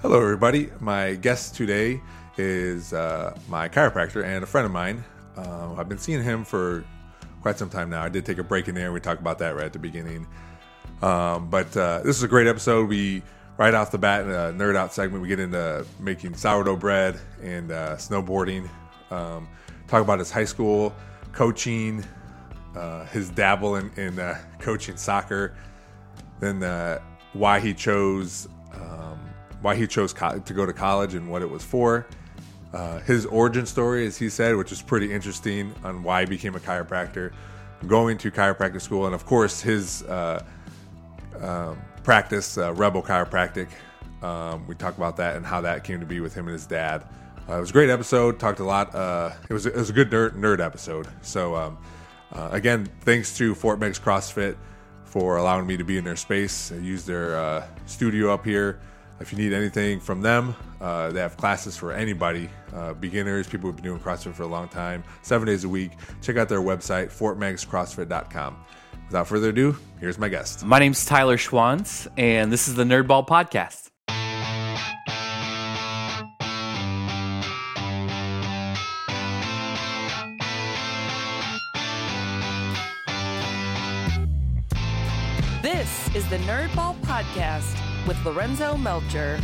Hello, everybody. My guest today is uh, my chiropractor and a friend of mine. Uh, I've been seeing him for quite some time now. I did take a break in there. We talked about that right at the beginning. Um, but uh, this is a great episode. We right off the bat in a nerd out segment, we get into making sourdough bread and uh, snowboarding. Um, talk about his high school coaching, uh, his dabble in, in uh, coaching soccer, then why he chose um, why he chose co- to go to college and what it was for. Uh, his origin story, as he said, which is pretty interesting on why he became a chiropractor, going to chiropractic school, and of course his uh, um, practice, uh, Rebel Chiropractic. Um, we talk about that and how that came to be with him and his dad. Uh, it was a great episode. Talked a lot. Uh, it was it was a good nerd, nerd episode. So um, uh, again, thanks to Fort Meigs CrossFit for allowing me to be in their space. I use their studio up here. If you need anything from them, uh, they have classes for anybody, uh, beginners, people who've been doing CrossFit for a long time, seven days a week. Check out their website, fortmeigscrossfit.com. Without further ado, here's my guest. My name's Tyler Schwanz, and this is the Nerdball Podcast. This is the Nerdball Podcast with Lorenzo Melcher.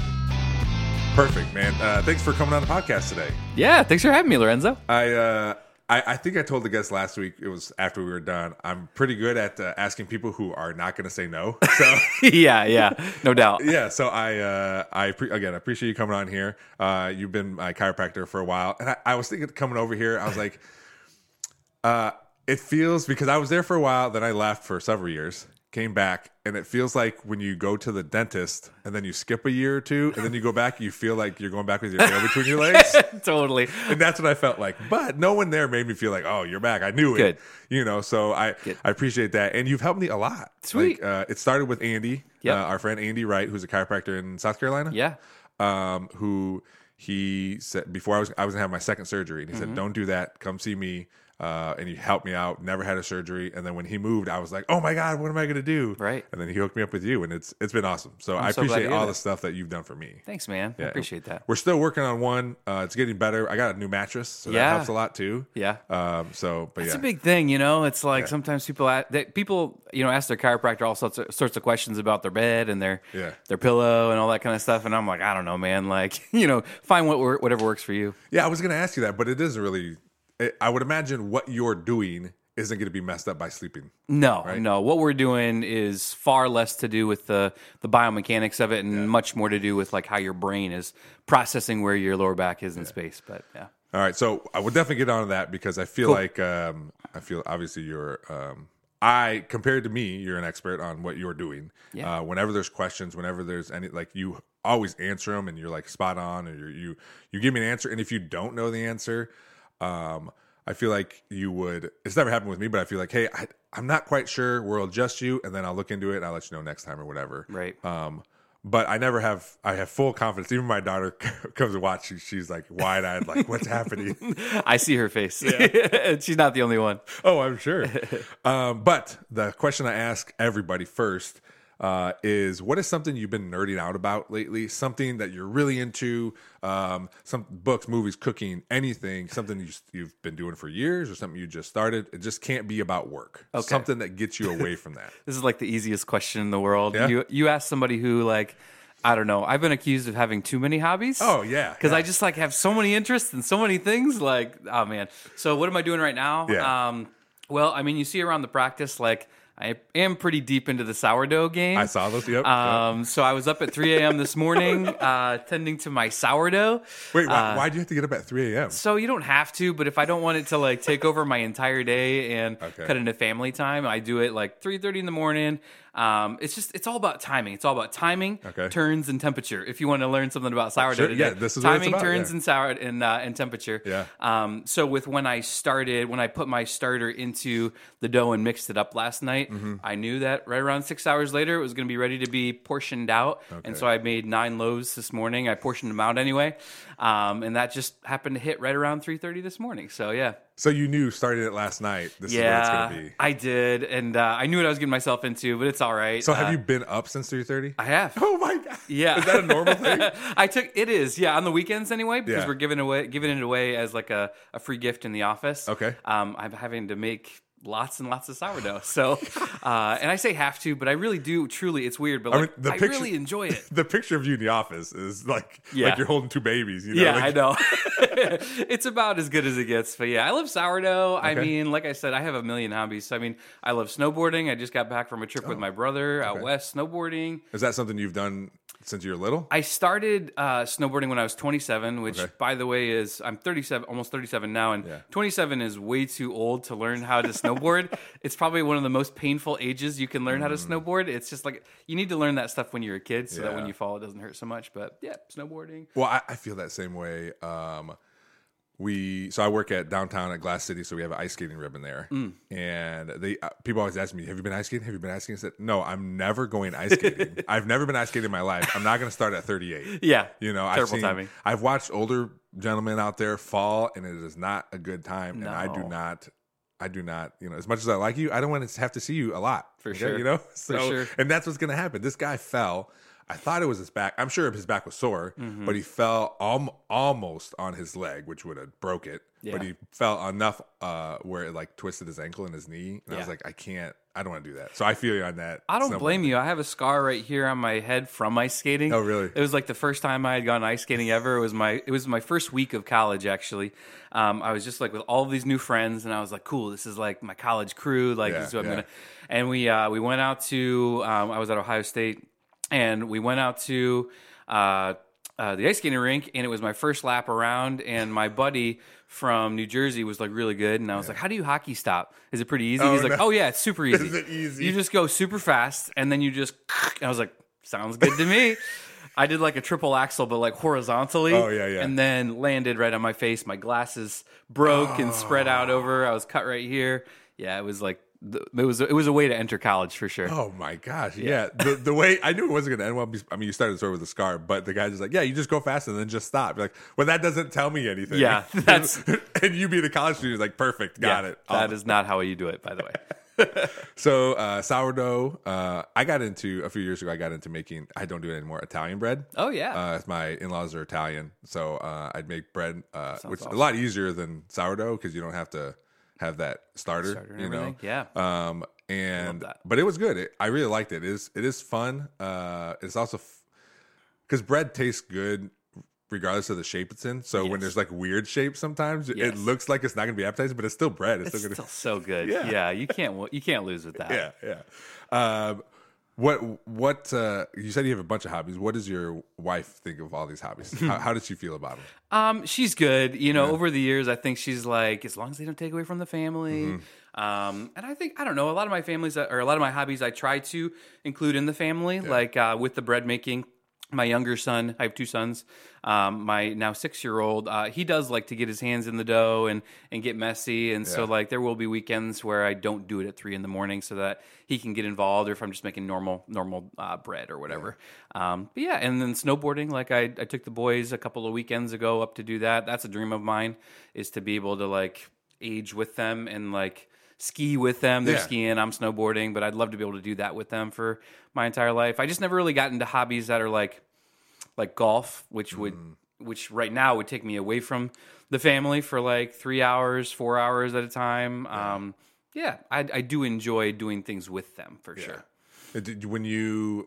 Perfect, man. Uh, thanks for coming on the podcast today. Yeah, thanks for having me, Lorenzo. I, uh, I I think I told the guests last week. It was after we were done. I'm pretty good at uh, asking people who are not going to say no. So yeah, yeah, no doubt. yeah. So I uh, I pre- again I appreciate you coming on here. Uh, you've been my chiropractor for a while, and I, I was thinking coming over here. I was like, uh, it feels because I was there for a while. Then I left for several years. Came back, and it feels like when you go to the dentist and then you skip a year or two, and then you go back, you feel like you're going back with your tail between your legs. totally. and that's what I felt like. But no one there made me feel like, oh, you're back. I knew it. You know, so I I appreciate that, and you've helped me a lot. Sweet. Like, uh, it started with Andy, Yep. uh, our friend Andy Wright, who's a chiropractor in South Carolina. Yeah. Um, who he said before I was I was gonna have my second surgery, and he Mm-hmm. said, don't do that. Come see me. Uh, and he helped me out. Never had a surgery, and then when he moved, I was like, "Oh my god, what am I going to do?" Right. And then he hooked me up with you, and it's it's been awesome. So I so appreciate all the stuff that you've done for me. Thanks, man. I appreciate that. We're still working on one. Uh, it's getting better. I got a new mattress, so that helps a lot too. Yeah. Um, so, but yeah. It's yeah, a big thing, you know. It's like sometimes people a- that people you know ask their chiropractor all sorts of sorts of questions about their bed and their Yeah. their pillow and all that kind of stuff, and I'm like, I don't know, man. Like, you know, find what whatever works for you. yeah. I was going to ask you that, but it isn't really. It, I would imagine what you're doing isn't going to be messed up by sleeping. No, no. What we're doing is far less to do with the the biomechanics of it, and much more to do with like how your brain is processing where your lower back is in space. But yeah, All right, so I would definitely get on that because I feel like um, I feel obviously you're. Um, I compared to me, you're an expert on what you're doing. Yeah. Uh, whenever there's questions, whenever there's any, like you always answer them, and you're like spot on, you're, you you give me an answer, and if you don't know the answer, um, I feel like you would. It's never happened with me, but I feel like, hey, I, I'm not quite sure. We'll adjust you, and then I'll look into it, and I'll let you know next time or whatever. Right. Um, but I never have. I have full confidence. Even my daughter comes to watch. she- She's like wide eyed, like, "What's happening?" I see her face. She's not the only one. oh, I'm sure. um, but the question I ask everybody first uh, is, "What is something you've been nerding out about lately? Something that you're really into? Um, some books, movies, cooking, anything? Something you, you've been doing for years, or something you just started? It just can't be about work. Okay. Something that gets you away from that. This is like the easiest question in the world. Yeah? You you ask somebody who like I don't know. I've been accused of having too many hobbies. Oh yeah, because yeah. I just like have so many interests and so many things. Like, oh man. So what am I doing right now? Yeah. Um, well, I mean, you see around the practice, like I am pretty deep into the sourdough game. I saw those. Yep. yep. Um, so I was up at 3 a.m. this morning, uh, tending to my sourdough. Wait, why, uh, why do you have to get up at 3 a.m.? So you don't have to, but if I don't want it to like take over my entire day and Okay. cut into family time, I do it like 3:30 in the morning. Um, it's just it's all about timing. It's all about timing, Okay. turns, and temperature. If you want to learn something about sourdough, Sure, today, yeah, this is timing, about, turns, yeah. and sour and uh, and temperature. Yeah. Um, so with when I started, when I put my starter into the dough and mixed it up last night, Mm-hmm. I knew that right around six hours later it was going to be ready to be portioned out, okay. and so I made nine loaves this morning. I portioned them out anyway, um, and that just happened to hit right around three thirty this morning. So yeah. So you knew starting it last night. This is what it's Yeah, going to be. I did, and uh, I knew what I was getting myself into, but it's all right. So have Uh, you been up since three thirty? I have. Oh my god! Yeah, is that a normal thing? I took it is yeah on the weekends anyway because Yeah. we're giving away giving it away as like a, a free gift in the office. Okay. Um, I'm having to make lots and lots of sourdough. So, uh, and I say have to, but I really do. Truly, it's weird, but I mean, the I picture- really enjoy it. the picture of you in the office is like Yeah. like you're holding two babies. You know? Yeah, like, I know. it's about as good as it gets. But yeah, I love sourdough. I mean, like I said, I have a million hobbies. So, I mean, I love snowboarding. I just got back from a trip with my brother out Oh, west snowboarding. Is that something you've done since you were little? I started uh, snowboarding when I was 27, which, Okay. by the way, is I'm 37, almost 37 now, and Yeah. 27 is way too old to learn how to snowboard. it's probably one of the most painful ages you can learn how to snowboard. It's just like you need to learn that stuff when you're a kid, so that when Mm. Yeah. you fall, it doesn't hurt so much. But yeah, snowboarding. Well, I, I feel that same way. Um, we so I work at downtown at Glass City, so we have an ice skating ribbon there, Mm. and they uh, people always ask me, "Have you been ice skating? Have you been ice skating?" I said, "No, I'm never going ice skating. I've never been ice skating in my life. I'm not going to start at 38." Yeah, You know, I've seen, timing. I've watched older gentlemen out there fall, and it is not a good time. And I do not, I do not, you know, as much as I like you, I don't want to have to see you a lot. For sure. you know. So, sure. and that's what's going to happen. This guy fell. I thought it was his back. I'm sure his back was sore, Mm-hmm. but he fell al- almost on his leg, which would have broke it. But he fell enough uh, where it like twisted his ankle and his knee. And I was like, I can't. I don't want to do that. So I feel you on that. I don't blame you. I have a scar right here on my head from ice skating. Oh, really? It was like the first time I had gone ice skating ever. It was my it was my first week of college actually. Um, I was just like with all of these new friends, and I was like, "Cool, this is like my college crew. Like Yeah, this is what yeah. I'm gonna." And we uh, we went out to um, I was at Ohio State, and we went out to. Uh, uh, the ice skating rink, and it was my first lap around. And my buddy from New Jersey was like really good, and I was like, "How do you hockey stop? Is it pretty easy?" Oh, He's like, "Oh yeah, it's super easy. Is it easy? You just go super fast, and then you just." I was like, "Sounds good to me." I did like a triple axel, but like horizontally. Oh, yeah, yeah. And then landed right on my face. My glasses broke and spread out over. I was cut right here. Yeah, it was like the, it was it was a way to enter college for sure. Oh my gosh! Yeah, The, the way I knew it wasn't going to end well. I mean, you started the story with a scar, but the guy's just like, "Yeah, you just go fast and then just stop." You're like, well, that doesn't tell me anything. Yeah, that's- and you be the college student, is like, perfect, got Yeah, it. That Awesome. is not how you do it, by the way. so uh, sourdough. Uh, I got into a few years ago. I got into making. I don't do it anymore. Italian bread. Oh yeah. Uh, my in-laws are Italian, so uh, I'd make bread, uh, which is awesome. a lot easier than sourdough because you don't have to have that starter. Starter you know, yeah. Um, and but it was good. It, I really liked it. It is it is fun. Uh, it's also because bread tastes good regardless of the shape it's in. So when there's like weird shapes, sometimes it looks like it's not going to be appetizing, but it's still bread. It's, it's still going still so good. Yeah. Yeah. you can't you can't lose with that. yeah yeah. Um, what what uh, you said you have a bunch of hobbies. What does your wife think of all these hobbies? how, how does she feel about them? Um, she's good. You know, over the years, I think she's like, as long as they don't take away from the family. Mm-hmm. Um, and I think I don't know. A lot of my families or a lot of my hobbies, I try to include in the family, like uh, with the bread making. My younger son, I have two sons. Um, my now six year old, uh, he does like to get his hands in the dough and and get messy. And so like there will be weekends where I don't do it at three in the morning so that he can get involved, or if I'm just making normal normal uh, bread or whatever. Um, but yeah, and then snowboarding. Like I, I took the boys a couple of weekends ago up to do that. That's a dream of mine is to be able to like age with them and like ski with them. They're Yeah. skiing, I'm snowboarding, but I'd love to be able to do that with them for my entire life. I just never really got into hobbies that are like like golf, which would which right now would take me away from the family for like three hours, four hours at a time. Um, yeah, I, I do enjoy doing things with them for sure. Uh, When you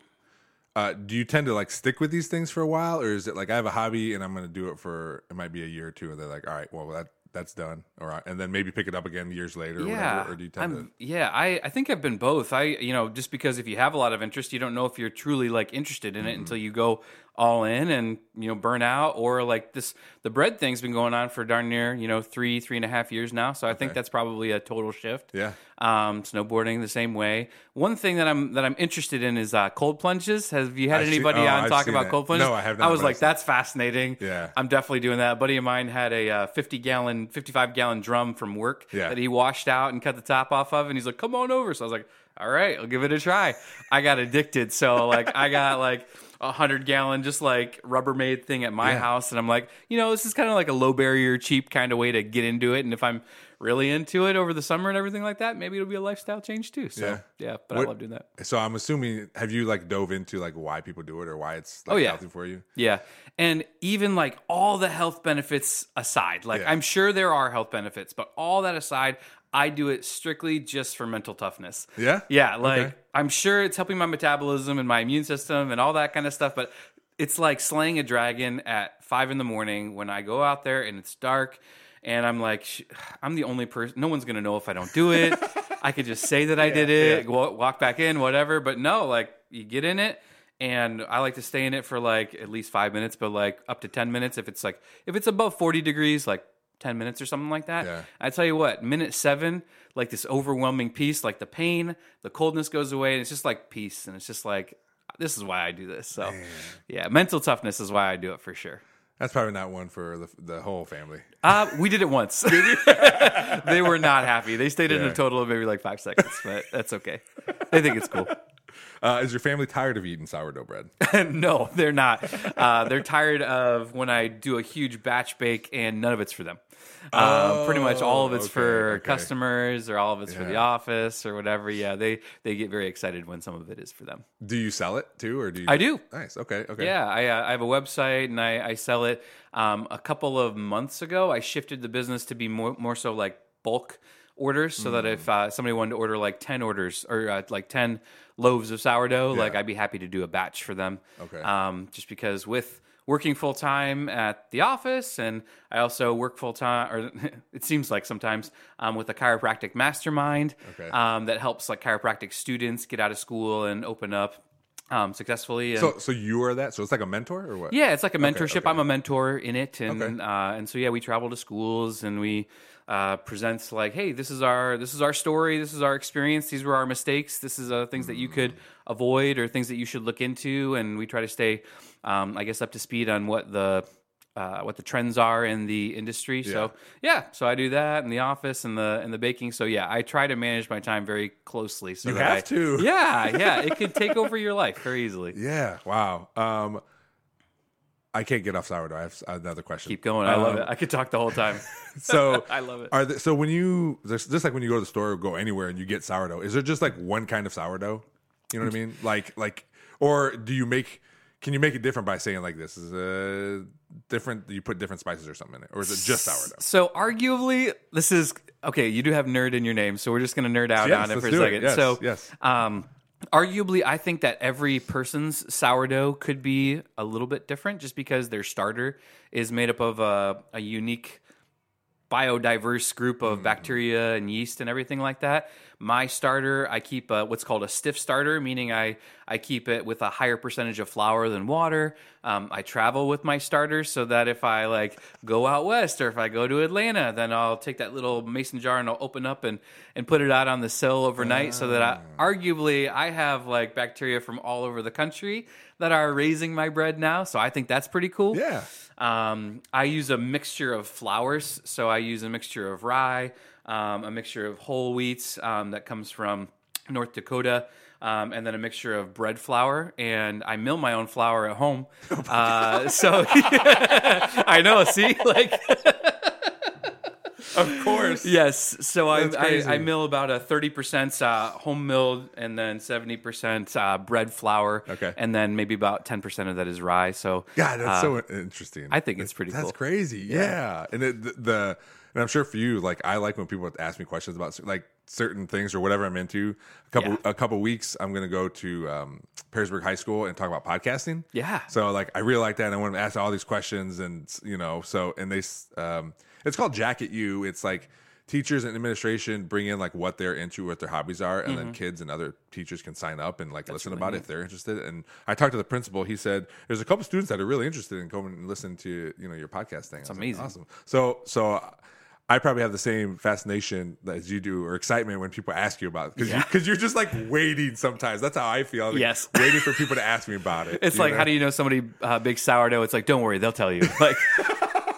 uh, do you tend to like stick with these things for a while, or is it like I have a hobby and I'm going to do it for it might be a year or two, and they're like, all right, well that that's done, all right, and then maybe pick it up again years later, or Yeah, whatever, or do you tend I'm, yeah. I, I think I've been both. I you know just because if you have a lot of interest, you don't know if you're truly like interested in it Mm-hmm. until you go all in and you know burn out or like this. The bread thing's been going on for darn near you know three three and a half years now. So I think that's probably a total shift. Yeah. Um, snowboarding the same way. One thing that I'm that I'm interested in is uh, cold plunges. Have you had seen- anybody oh, on I've talk about it. cold plunges? No, I have not, I was like, that's fascinating. Yeah. I'm definitely doing that. A buddy of mine had a uh, 50 gallon, 55 gallon drum from work Yeah. that he washed out and cut the top off of, and he's like, "Come on over." So I was like, "All right, I'll give it a try." I got addicted, so like I got like a hundred gallon just like Rubbermaid thing at my Yeah. house, and I'm like, you know, this is kind of like a low barrier, cheap kind of way to get into it. And if I'm really into it over the summer and everything like that, maybe it'll be a lifestyle change too. So Yeah. yeah, but I love doing that. So I'm assuming, have you like dove into like why people do it or why it's like Oh, yeah. healthy for you? Yeah. And even like all the health benefits aside, like Yeah. I'm sure there are health benefits, but all that aside, I do it strictly just for mental toughness. Yeah? Yeah. Like Okay. I'm sure it's helping my metabolism and my immune system and all that kind of stuff, but it's like slaying a dragon at five in the morning when I go out there and it's dark. And I'm like, I'm the only person. No one's gonna know if I don't do it. I could just say that I did it, yeah. walk back in, whatever. But no, like you get in it, and I like to stay in it for like at least five minutes, but like up to ten minutes if it's like if it's above forty degrees, like ten minutes or something like that. Yeah. I tell you what, minute seven, like this overwhelming peace, like the pain, the coldness goes away, and it's just like peace, and it's just like this is why I do this. So yeah, mental toughness is why I do it for sure. That's probably not one for the, the whole family. Uh, we did it once. they were not happy. They stayed in a total of maybe like five seconds, but that's okay. They think it's cool. Uh, is your family tired of eating sourdough bread? no, they're not. Uh, they're tired of when I do a huge batch bake and none of it's for them. Um, pretty much all of it's okay, for okay. customers or all of it's for the office or whatever. Yeah, they they get very excited when some of it is for them. Do you sell it too, or do you? I do. Nice. Okay. Okay. Yeah, I, uh, I have a website and I, I sell it. Um, a couple of months ago, I shifted the business to be more, more so like bulk orders, so that if uh, somebody wanted to order like ten orders or uh, like ten loaves of sourdough, like I'd be happy to do a batch for them. Okay. Um, just because with working full time at the office, and I also work full time, or it seems like sometimes um, with a chiropractic mastermind Okay. um, that helps like chiropractic students get out of school and open up. Um, successfully, and So, so you are that? So it's like a mentor, or what? yeah, it's like a mentorship. okay. I'm a mentor in it, and Okay. uh, and so yeah, we travel to schools and we uh, present like, hey, this is our this is our story, this is our experience, these were our mistakes, this is uh, things that you could avoid or things that you should look into, and we try to stay, um, I guess, up to speed on what the uh, what the trends are in the industry. So yeah, so I do that in the office and the and the baking. So yeah, I try to manage my time very closely. So You have I- to. Yeah, yeah, it could take over your life very easily. Yeah. Wow. Um, I can't get off sourdough. I have another question. Keep going. I love Um, it. I could talk the whole time. So I love it. Are there, so when you just like when you go to the store or go anywhere and you get sourdough, is there just like one kind of sourdough? You know what I mean? Like like or do you make can you make it different by saying like this is a different you put different spices or something in it or is it just sourdough? So arguably, this is okay. You do have nerd in your name, so we're just going to nerd out Yes, on it for a do it. second. Yes, so, yes. um, arguably, I think that every person's sourdough could be a little bit different, just because their starter is made up of a, a unique biodiverse group Mm. of bacteria and yeast and everything like that. My starter, I keep uh what's called a stiff starter, meaning I I keep it with a higher percentage of flour than water. Um, I travel with my starters so that if I like go out west or if I go to Atlanta, then I'll take that little mason jar and I'll open up and and put it out on the sill overnight, so that I, Ah. arguably I have like bacteria from all over the country that are raising my bread now. So I think that's pretty cool. Yeah. Um, I use a mixture of flours, so I use a mixture of rye, um, a mixture of whole wheats um, that comes from North Dakota, um, and then a mixture of bread flour. And I mill my own flour at home. uh, so I know. See, like Of course. yes. So I, I. I mill about a thirty percent uh, home milled, and then seventy percent uh, bread flour. Okay. and then maybe about ten percent of that is rye. So God, that's uh, so interesting. I think it's pretty That's cool. crazy. Yeah. And it, the, the and I'm sure for you, like I like when people ask me questions about like certain things or whatever I'm into. A couple Yeah. a couple weeks, I'm gonna go to um, Perrysburg High School and talk about podcasting. Yeah. So like I really like that, and I want to ask all these questions, and you know, so and they um, it's called Jacket You. It's like teachers and administration bring in like what they're into, what their hobbies are, and Mm-hmm. then kids and other teachers can sign up and like listen about it if they're interested. And I talked to the principal. He said there's a couple students that are really interested in coming and listening to you know your podcast thing. It's amazing. awesome. So so. I probably have the same fascination as you do, or excitement when people ask you about it, because Yeah. you, you're just like waiting. Sometimes that's how I feel. like, Yes. waiting for people to ask me about it. It's like, know? how do you know somebody uh, big sourdough? It's like, don't worry, they'll tell you. Like,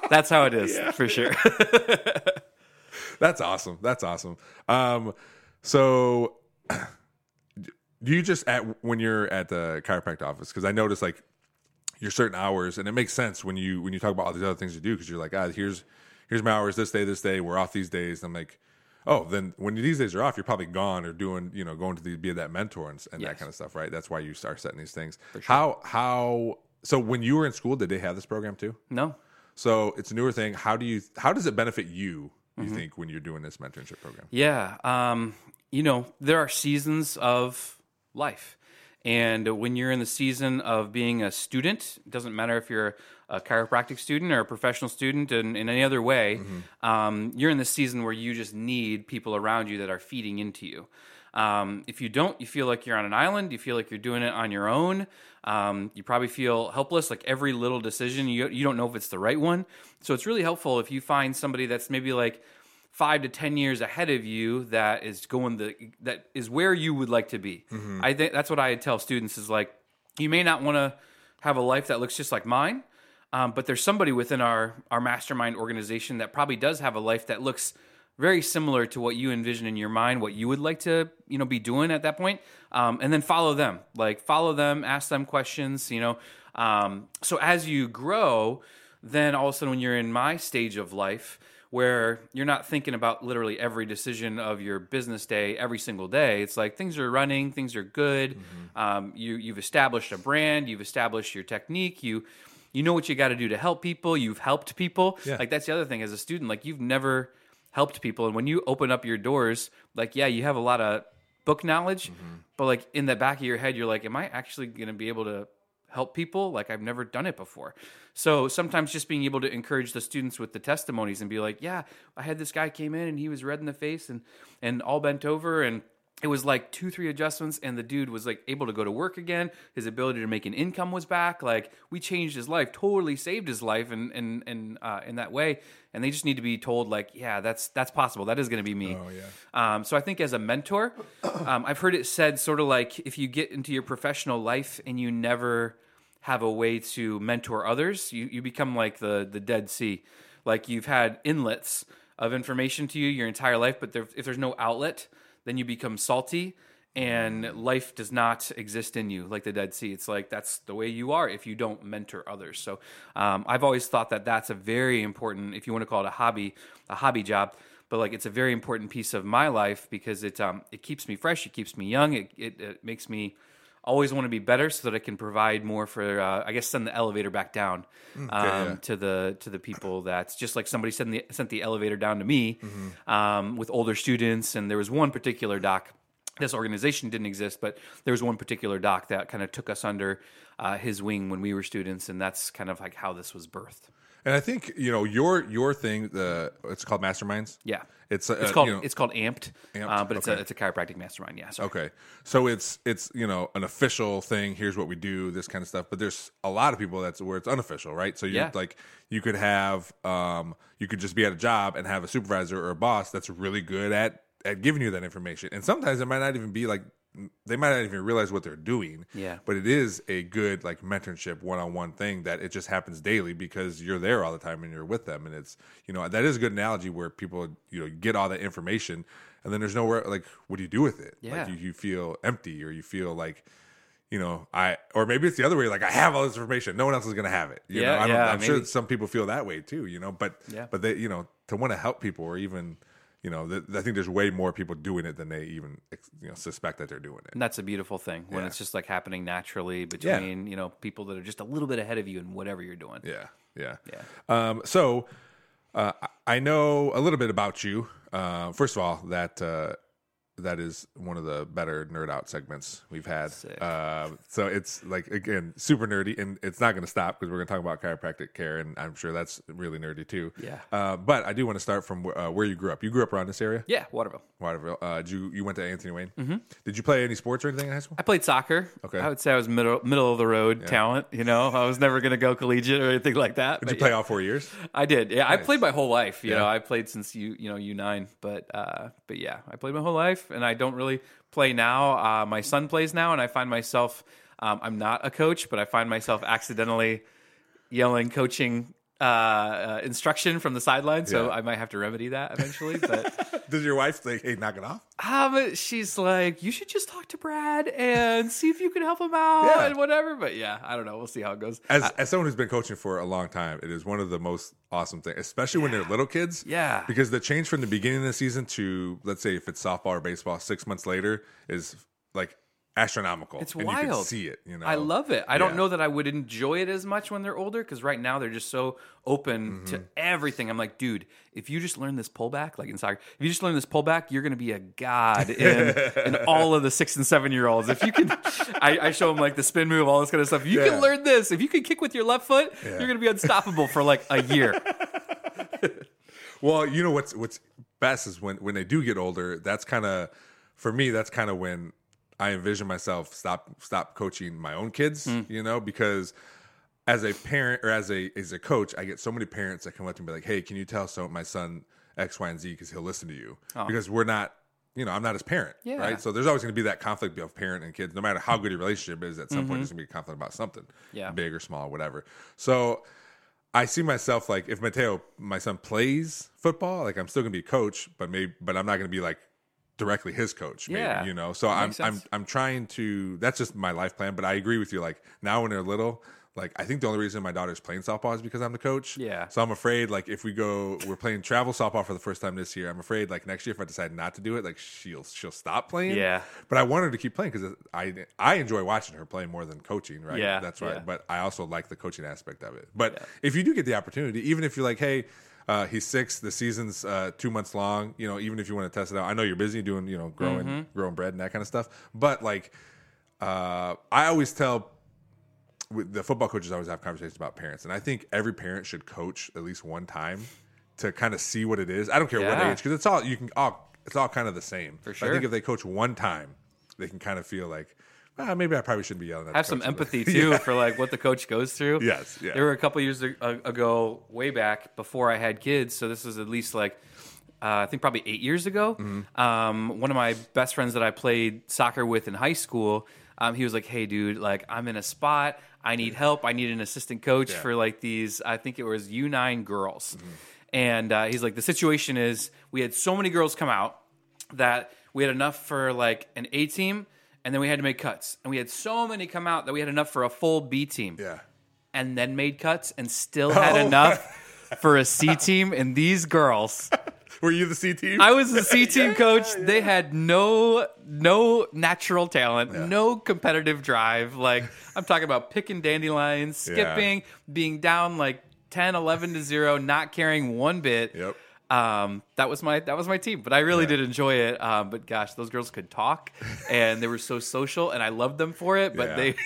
that's how it is for sure. That's awesome. That's awesome. Um, so do you just at when you're at the chiropractic office? Because I noticed like your certain hours, and it makes sense when you when you talk about all these other things you do because you're like, ah, here's here's my hours this day, this day. We're off these days. I'm like, oh, then when these days are off, you're probably gone or doing, you know, going to the, be that mentor and, and that kind of stuff, right? That's why you start setting these things. How how so when you were in school, did they have this program too? No. So it's a newer thing. How do you how does it benefit you? You Mm-hmm. think when you're doing this mentorship program? Yeah. Um, you know, there are seasons of life. And when you're in the season of being a student, it doesn't matter if you're a chiropractic student or a professional student in, in any other way, um, you're in the season where you just need people around you that are feeding into you. Um, if you don't, you feel like you're on an island. You feel like you're doing it on your own. Um, you probably feel helpless. Like every little decision, you you don't know if it's the right one. So it's really helpful if you find somebody that's maybe like five to ten years ahead of you that is going the that is where you would like to be. I think that's what I tell students is like you may not want to have a life that looks just like mine, um, but there's somebody within our our mastermind organization that probably does have a life that looks very similar to what you envision in your mind, what you would like to you know be doing at that point, um, and then follow them. Like follow them, ask them questions. You know, um, so as you grow, then all of a sudden when you're in my stage of life where you're not thinking about literally every decision of your business day every single day. It's like things are running, things are good. Um, you you've established a brand, you've established your technique, you you know what you got to do to help people. You've helped people. Yeah. Like that's the other thing as a student. Like you've never helped people, and when you open up your doors, like yeah, you have a lot of book knowledge, mm-hmm. but like in the back of your head, you're like, am I actually going to be able to help people? Like I've never done it before. So sometimes just being able to encourage the students with the testimonies and be like, yeah, I had this guy came in and he was red in the face and and all bent over and it was like two three adjustments and the dude was like able to go to work again. His ability to make an income was back. Like we changed his life totally saved his life and and and uh, in that way. And they just need to be told like yeah that's that's possible. That is going to be me. Oh, yeah. um, so I think as a mentor, um, I've heard it said sort of like if you get into your professional life and you never have a way to mentor others, you, you become like the the Dead Sea. Like you've had inlets of information to you your entire life, but there, if there's no outlet, then you become salty and life does not exist in you like the Dead Sea. It's like that's the way you are if you don't mentor others. So um, I've always thought that that's a very important, if you want to call it a hobby, a hobby job but like it's a very important piece of my life because it um it keeps me fresh, it keeps me young, it it, it makes me always want to be better so that I can provide more for uh, I guess send the elevator back down um, yeah. to the to the people that's just like somebody sent the sent the elevator down to me um, with older students and there was one particular doc this organization didn't exist, but there was one particular doc that kind of took us under uh, his wing when we were students, and that's kind of like how this was birthed. And I think you know your your thing. The it's called masterminds. Yeah, It's, uh, it's called you know- it's called Amped, Amped, uh, but it's okay. a it's a chiropractic mastermind. Yeah, sorry. Okay, so it's it's you know an official thing. Here's what we do, this kind of stuff. But there's a lot of people that's where it's unofficial, right? So you Yeah. like you could have um you could just be at a job and have a supervisor or a boss that's really good at at giving you that information. And sometimes it might not even be like they might not even realize what they're doing. Yeah. But it is a good like mentorship one on one thing that it just happens daily because you're there all the time and you're with them. And it's you know that is a good analogy where people you know get all that information and then there's nowhere like what do you do with it? Yeah. Like you, you feel empty or you feel like you know I or maybe it's the other way like I have all this information no one else is going to have it. You Yeah, know? I don't, yeah, I'm sure some people feel that way too. You know, but Yeah. but they you know to want to help people or even you know th- I think there's way more people doing it than they even you know suspect that they're doing it. And that's a beautiful thing when Yeah. it's just like happening naturally between you know people that are just a little bit ahead of you in whatever you're doing. Yeah, yeah, Yeah. Um, so uh, I I know a little bit about you. Uh, first of all, that uh, that is one of the better nerd out segments we've had. Uh, so it's like again super nerdy, and it's not going to stop because we're going to talk about chiropractic care, and I'm sure that's really nerdy too. Yeah. Uh, but I do want to start from uh, where you grew up. You grew up around this area, Yeah, Waterville. Waterville. Uh, did you you went to Anthony Wayne? Mm-hmm. Did you play any sports or anything in high school? I played soccer. Okay. I would say I was middle middle of the road talent. You know, I was never going to go collegiate or anything like that. Did you play yeah. all four years? I did. Yeah, I played my whole life. You Yeah. know, I played since you you know U nine, but uh, but yeah, I played my whole life, and I don't really play now. Uh, my son plays now, and I find myself. Um, I'm not a coach, but I find myself accidentally yelling, coaching uh, uh, instruction from the sideline, so Yeah. I might have to remedy that eventually. But Does your wife say, "Hey, knock it off"? um, she's like, you should just talk to Brad and see if you can help him out Yeah. and whatever. But yeah, I don't know. We'll see how it goes. As, as someone who's been coaching for a long time, it is one of the most awesome things, especially when they're little kids. Yeah. Because the change from the beginning of the season to, let's say, if it's softball or baseball, six months later is like astronomical. It's and wild. You can see it. You know, I love it. I don't know that I would enjoy it as much when they're older because right now they're just so open to Mm-hmm. everything. I'm like, dude, if you just learn this pullback, like in soccer, if you just learn this pullback, you're going to be a god in, in all of the six and seven year olds. If you can, I, I show them like the spin move, all this kind of stuff. If you Yeah. can learn this, if you can kick with your left foot, you're going to be unstoppable for like a year. Well, you know what's what's best is when when they do get older. That's kind of for me. That's kind of when I envision myself stop stop coaching my own kids. Hmm. You know, because as a parent or as a as a coach, I get so many parents that come up to me and be like, "Hey, can you tell so my son X, Y, and Z because he'll listen to you because we're not." You know, I'm not his parent, Oh. Yeah. right? So there's always going to be that conflict of parent and kids, no matter how good your relationship is. At some point, there's going to be a conflict about something, Mm-hmm. Yeah. big or small, whatever. So I see myself like if Mateo, my son, plays football, like I'm still gonna be a coach, but maybe, but I'm not gonna be like directly his coach. Maybe, Yeah. you know. So I'm I'm. I'm trying to. That's just my life plan. But I agree with you. Like now when they're little, like I think the only reason my daughter's playing softball is because I'm the coach. Yeah. So I'm afraid like if we go, we're playing travel softball for the first time this year. I'm afraid like next year if I decide not to do it, like she'll she'll stop playing. Yeah. But I want her to keep playing because I I enjoy watching her play more than coaching. Right. Yeah, That's right. yeah. But I also like the coaching aspect of it. But if you do get the opportunity, even if you're like, hey, uh, he's six, the season's uh, two months long, you know, even if you want to test it out, I know you're busy doing, you know, growing Mm-hmm. growing bread and that kind of stuff. But like, uh, I always tell the football coaches I always have conversations about parents, and I think every parent should coach at least one time to kind of see what it is. I don't care what age because it's all you can all it's all kind of the same. For But I think if they coach one time, they can kind of feel like. Ah, maybe I probably shouldn't be yelling at. have some empathy too for like what the coach goes through. Yes, yeah. There were a couple years ago, way back before I had kids. So this was at least like uh, I think probably eight years ago. Mm-hmm. Um, one of my best friends that I played soccer with in high school, um, he was like, "Hey, dude, like I'm in a spot. I need help. I need an assistant coach Yeah. Mm-hmm. for like these. I think it was U nine girls." And uh, he's like, "The situation is we had so many girls come out that we had enough for like an A team." And then we had to make cuts, and we had so many come out that we had enough for a full B team Yeah. and then made cuts and still had Oh. enough for a C team. And these girls, Were you the C team? I was the C team coach. They had no no natural talent, no competitive drive. Like I'm talking about picking dandelions, Yeah. skipping, being down like 10, 11 to zero, not caring one bit. Yep. Um, that was my that was my team, but I really Yeah. did enjoy it. Um, but gosh, those girls could talk, and they were so social, and I loved them for it. But Yeah. they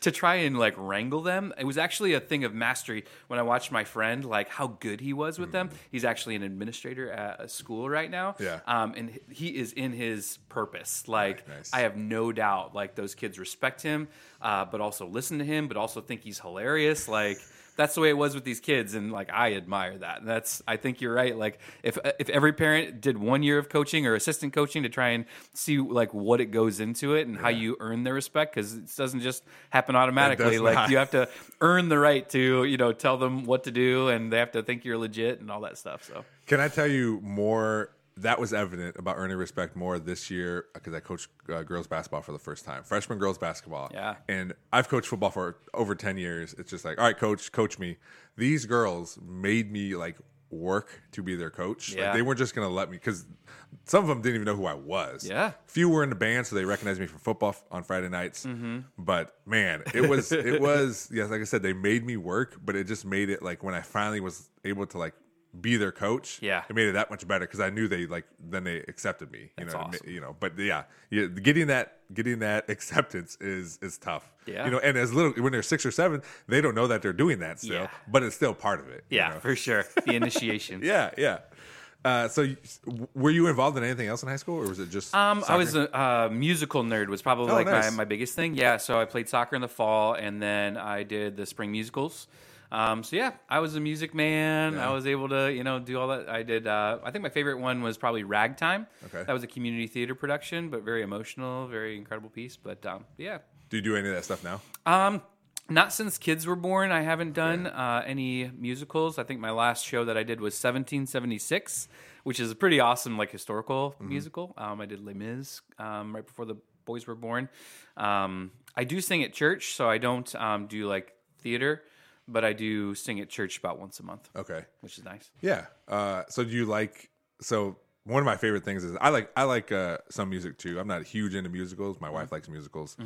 to try and like wrangle them, it was actually a thing of mastery. When I watched my friend, like how good he was with them. He's actually an administrator at a school right now. Mm. Yeah. um, and he is in his purpose. Like Nice. I have no doubt, like those kids respect him, uh, but also listen to him, but also think he's hilarious. Like that's the way it was with these kids, and like I admire that. And that's I think you're right. Like if if every parent did one year of coaching or assistant coaching to try and see like what it goes into it and how you earn their respect, because it doesn't just happen automatically. Like not. you have to earn the right to you know tell them what to do, and they have to think you're legit and all that stuff. So Can I tell you more? That was evident about earning respect more this year because I coached uh, girls basketball for the first time, freshman girls basketball. Yeah. and I've coached football for over ten years. It's just like, all right, coach, coach me. These girls made me like work to be their coach. Like, Yeah. they weren't just going to let me because some of them didn't even know who I was. Yeah. few were in the band, so they recognized me from football on Friday nights. Mm-hmm. But man, it was it was yes, like I said, they made me work, but it just made it like when I finally was able to like be their coach. Yeah. it made it that much better because I knew they like then they accepted me. You That's know, awesome. you know. But yeah, yeah, getting that getting that acceptance is is tough. Yeah. you know, and as little when they're six or seven, they don't know that they're doing that still, Yeah. but it's still part of it. you yeah, know? for sure, the initiation. yeah, yeah. Uh, so, were you involved in anything else in high school, or was it just? Um, I was a uh, musical nerd. Was probably Oh, like nice. my, my biggest thing. Yeah, so I played soccer in the fall, and then I did the spring musicals. Um, so yeah, I was a music man. Yeah. I was able to you know do all that. I did. Uh, I think my favorite one was probably Ragtime. Okay. that was a community theater production, but very emotional, very incredible piece. But um, yeah, Do you do any of that stuff now? um, Not since kids were born, I haven't done uh, any musicals. I think my last show that I did was 1776, which is a pretty awesome, like historical Mm-hmm. musical. Um, I did Les Mis um, right before the boys were born. Um, I do sing at church, so I don't um, do like theater, but I do sing at church about once a month, Okay. which is nice. Yeah. Uh, so do you like? So one of my favorite things is I like I like uh, some music too. I'm not huge into musicals. My Mm-hmm. wife likes musicals,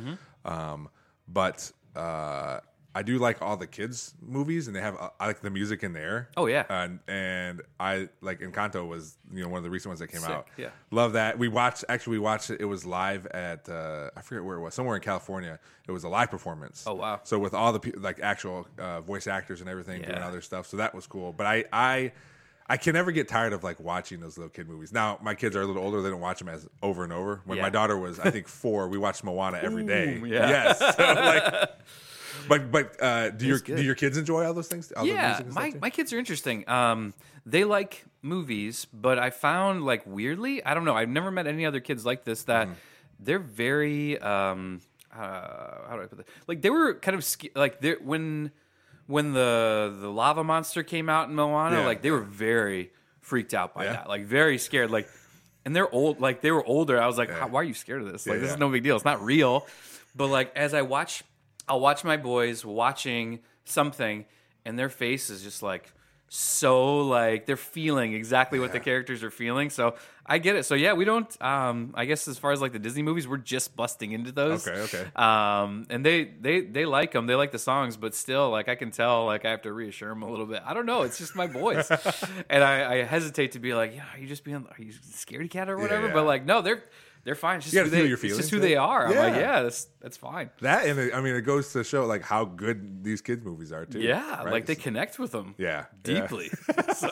um, but uh, I do like all the kids movies, and they have uh, I like the music in there. Oh, yeah. and and I like Encanto was you know one of the recent ones that came Sick, out. yeah. love that. We watched actually we watched it. It was live at uh, I forget where it was somewhere in California. It was a live performance. Oh, wow. So with all the pe- like actual uh, voice actors and everything doing other stuff, so that was cool. But I I I can never get tired of like watching those little kid movies. Now my kids are a little older; they don't watch them as over and over. When Yeah. my daughter was, I think four, we watched Moana every day. Ooh, yeah. Yes. So, like, but but uh, do your good. do your kids enjoy all those things? All the yeah, music and stuff my, my kids are interesting. Um, they like movies, but I found like weirdly, I don't know. I've never met any other kids like this that Mm-hmm. they're very um, uh, how do I put that? Like they were kind of sca- like they when when the the lava monster came out in Moana, Yeah. like they were very freaked out by Yeah. that, like very scared, like. And they're old, like they were older. I was like, How, "Why are you scared of this? Like, Yeah, this yeah. is no big deal. It's not real." But like, as I watch I'll watch my boys watching something, and their face is just like so like they're feeling exactly what the characters are feeling. So I get it. So yeah, we don't. Um, I guess as far as like the Disney movies, we're just busting into those. Okay, okay. Um, and they they they like them. They like the songs, but still, like I can tell, like I have to reassure them a little bit. I don't know. It's just my boys, and I, I hesitate to be like, yeah, are you just being, are you scaredy cat or whatever? yeah. But like, no, they're. They're fine. It's just, You who they, your it's just who they are. I'm like, Yeah. yeah, that's that's fine. that and it, I mean it goes to show like how good these kids movies are too. Yeah, right? like they connect with them. Yeah, deeply. so,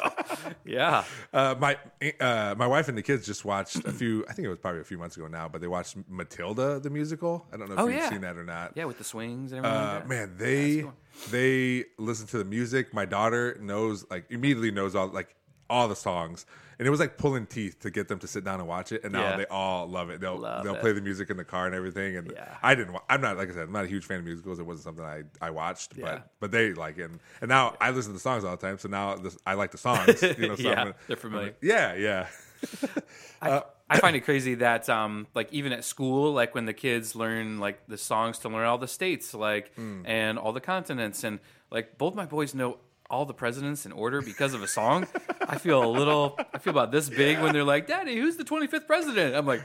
yeah. Uh, my uh, my wife and the kids just watched a few. I think it was probably a few months ago now, but they watched Matilda the musical. I don't know if Oh, you've yeah. seen that or not. Yeah, with the swings and everything. Uh, like man, they they listen to the music. My daughter knows like immediately knows all like all the songs, and it was like pulling teeth to get them to sit down and watch it. And now Yeah. they all love it. They'll Love they'll it. play the music in the car and everything. And Yeah. I didn't. wa- I'm not like I said. I'm not a huge fan of musicals. It wasn't something I I watched, Yeah. but but they like it. And, and now I listen to the songs all the time. So now this, I like the songs. You know, so Yeah, gonna- they're familiar. Yeah, yeah. I, I find it crazy that um like even at school like when the kids learn like the songs to learn all the states like Hmm. and all the continents and like both my boys know all the presidents in order because of a song i feel a little i feel about this big when they're like daddy who's the 25th president i'm like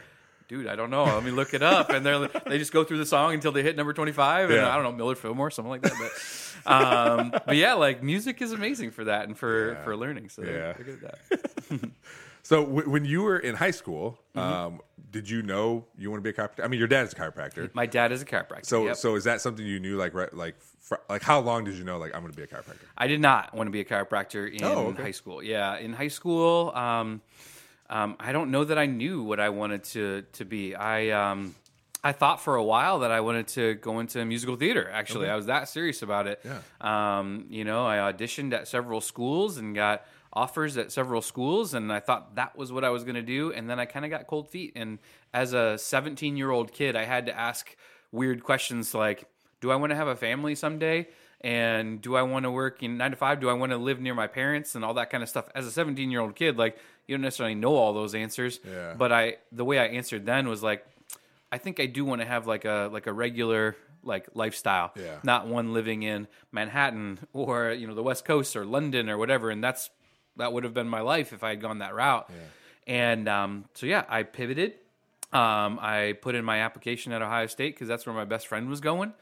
dude i don't know let me look it up and they're they just go through the song until they hit number 25 and Yeah. i don't know millard fillmore something like that but um but yeah like music is amazing for that and for Yeah. for learning so Yeah. they're good at that So w- when you were in high school, um, did you know you want to be a chiropractor? I mean, your dad's a chiropractor. my dad is a chiropractor So Yep. so is that something you knew like right, like fr- like how long did you know like I'm going to be a chiropractor? I did not want to be a chiropractor in Oh, okay. high school. Yeah, in high school, um, um, I don't know that I knew what I wanted to to be. I um, I thought for a while that I wanted to go into musical theater. Actually, I was that serious about it. Yeah. Um, you know, I auditioned at several schools and got offers at several schools, and I thought that was what I was going to do. And then I kind of got cold feet. And as a 17 year old kid, I had to ask weird questions like, "Do I want to have a family someday?" And do I want to work in nine to five? Do I want to live near my parents and all that kind of stuff? As a 17 year old kid, like you don't necessarily know all those answers. Yeah. But I, the way I answered then was like, I think I do want to have like a like a regular like lifestyle, Yeah. not one living in Manhattan or you know the West Coast or London or whatever. And that's that would have been my life if I had gone that route. And um, so yeah, I pivoted. Um, I put in my application at Ohio State because that's where my best friend was going.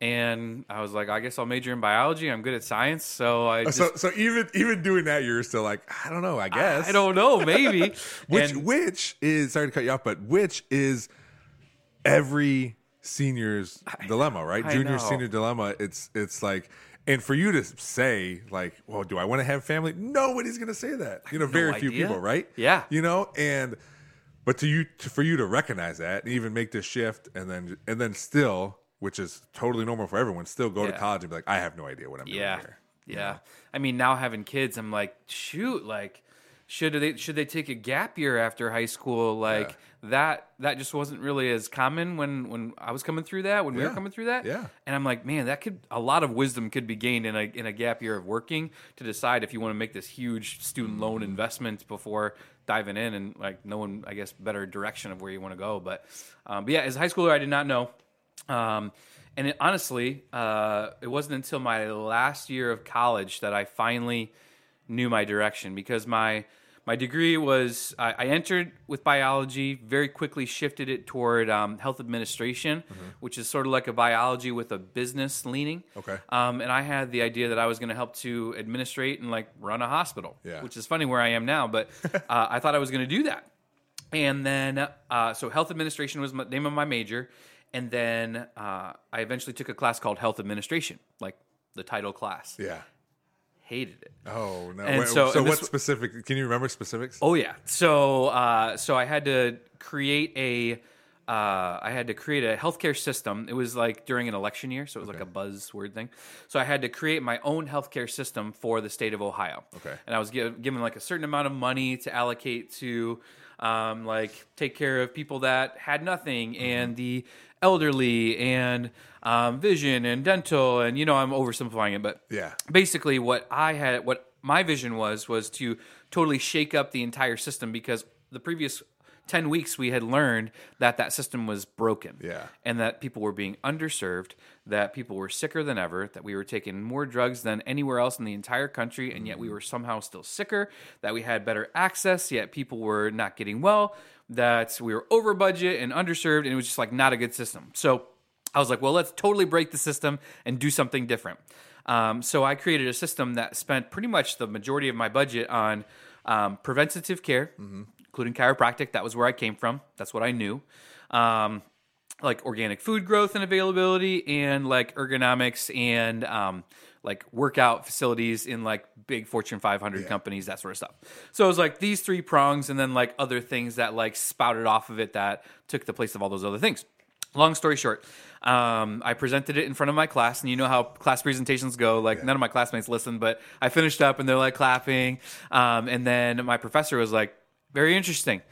And I was like, I guess I'll major in biology. I'm good at science, so I just so so even even doing that, you're still like I don't know. I guess I don't know, maybe. Which And- which is sorry to cut you off, but which is every senior's dilemma, right? I Junior know. senior dilemma. It's it's like. And for you to say, like, well, do I want to have family? Nobody's going to say that. You know, very few people, right? Yeah. You know, and but to you, to, for you to recognize that and even make this shift, and then and then still, which is totally normal for everyone, still go to college and be like, I have no idea what I'm yeah doing here. Yeah. yeah i mean now having kids i'm like shoot like should they should they take a gap year after high school? Like that that just wasn't really as common when when I was coming through that when we were coming through that. Yeah. And I'm like, man, that could a lot of wisdom could be gained in a in a gap year of working to decide if you want to make this huge student loan investment before diving in and like knowing, I guess, better direction of where you want to go. But, um, but yeah, as a high schooler, I did not know. Um, and it, honestly, uh, it wasn't until my last year of college that I finally knew my direction because my my degree was I, I entered with biology, very quickly shifted it toward um, health administration, which is sort of like a biology with a business leaning. Okay. Um, and I had the idea that I was going to help to administrate and like run a hospital, Yeah. which is funny where I am now, but uh, I thought I was going to do that. And then, uh, so health administration was the name of my major. And then uh, I eventually took a class called health administration, like the title class. Yeah. Hated it. Oh no. And Wait, so- so and what this- specific? Can you remember specifics? Oh yeah. So uh, so I had to create a uh, I had to create a healthcare system. It was like during an election year, so it was like a buzzword thing. So I had to create my own healthcare system for the state of Ohio. Okay. And I was giv given like a certain amount of money to allocate to um, like take care of people that had nothing and the elderly and um, vision and dental and you know I'm oversimplifying it, but Yeah. basically what I had what my vision was was to totally shake up the entire system because the previous 10 weeks we had learned that that system was broken. Yeah. and that people were being underserved that people were sicker than ever that we were taking more drugs than anywhere else in the entire country and yet we were somehow still sicker that we had better access yet people were not getting well that we were over budget and underserved and it was just like not a good system. So I was like, well, let's totally break the system and do something different. Um, so I created a system that spent pretty much the majority of my budget on um, preventative care, including chiropractic. That was where I came from. That's what I knew. Um, like organic food growth and availability, and like ergonomics and um, like workout facilities in like big Fortune 500 companies, that sort of stuff. So it was like these three prongs, and then like other things that like spouted off of it that took the place of all those other things. Long story short, um, I presented it in front of my class, and you know how class presentations go. Like none of my classmates listened, but I finished up, and they're like clapping. Um, and then my professor was like, "Very interesting.